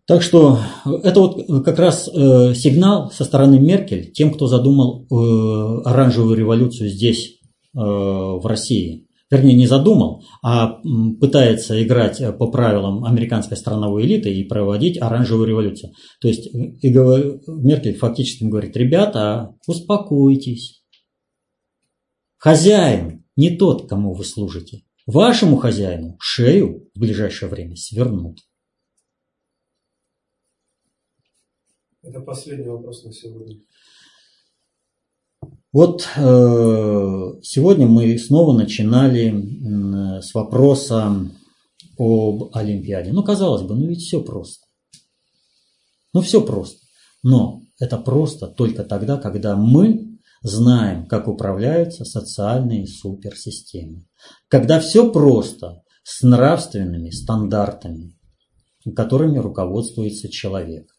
Так что это вот как раз э, сигнал со стороны Меркель тем, кто задумал э, оранжевую революцию здесь, э, в России. Вернее, не задумал, а пытается играть по правилам американской страновой элиты и проводить оранжевую революцию. То есть и Меркель фактически говорит, ребята, успокойтесь. Хозяин не тот, кому вы служите. Вашему хозяину шею в ближайшее время свернут. Это последний вопрос на сегодня. Вот э, сегодня мы снова начинали с вопроса об Олимпиаде. Ну, казалось бы, ну ведь все просто. Ну, все просто. Но это просто только тогда, когда мы знаем, как управляются социальные суперсистемы. Когда все просто с нравственными стандартами, которыми руководствуется человек.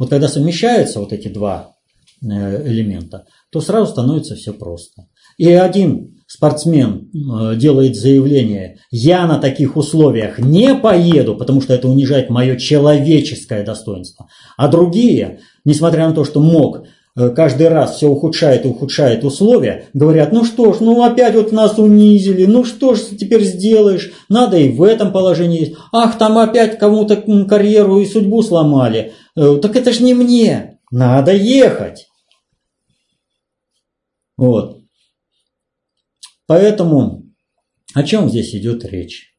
Вот когда совмещаются вот эти два э, элемента, то сразу становится все просто. И один спортсмен э, делает заявление, я на таких условиях не поеду, потому что это унижает мое человеческое достоинство. А другие, несмотря на то, что мог, каждый раз все ухудшает и ухудшает условия, говорят, ну что ж, ну опять вот нас унизили, ну что ж теперь сделаешь, надо и в этом положении есть. Ах, там опять кому-то карьеру и судьбу сломали. Э, так это ж не мне, надо ехать. Вот. Поэтому о чем здесь идет речь?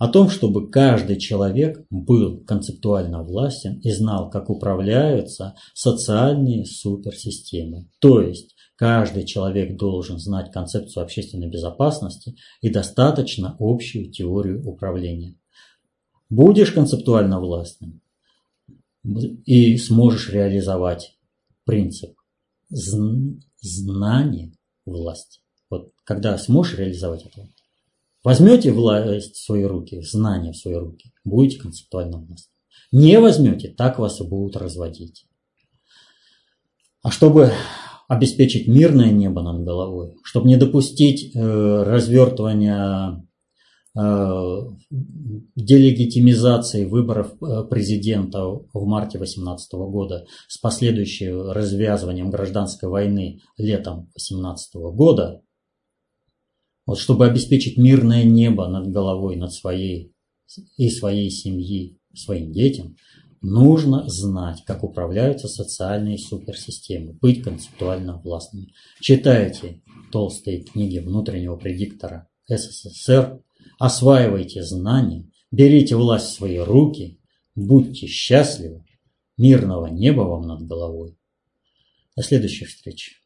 О том, чтобы каждый человек был концептуально властен и знал, как управляются социальные суперсистемы. То есть каждый человек должен знать концепцию общественной безопасности и достаточно общую теорию управления. Будешь концептуально властным, и сможешь реализовать принцип знания власти. Вот когда сможешь реализовать это, возьмете власть в свои руки, знания в свои руки, будете концептуально властны. Не возьмете, так вас и будут разводить. А чтобы обеспечить мирное небо над головой, чтобы не допустить э, развертывания Э, делегитимизации выборов э, президента в марте 2018 года с последующим развязыванием гражданской войны летом 2018 года, вот чтобы обеспечить мирное небо над головой, над своей и своей семьи, своим детям, нужно знать, как управляются социальные суперсистемы, быть концептуально властными. Читайте толстые книги внутреннего предиктора СССР Осваивайте знания, берите власть в свои руки, будьте счастливы, мирного неба вам над головой. До следующих встреч.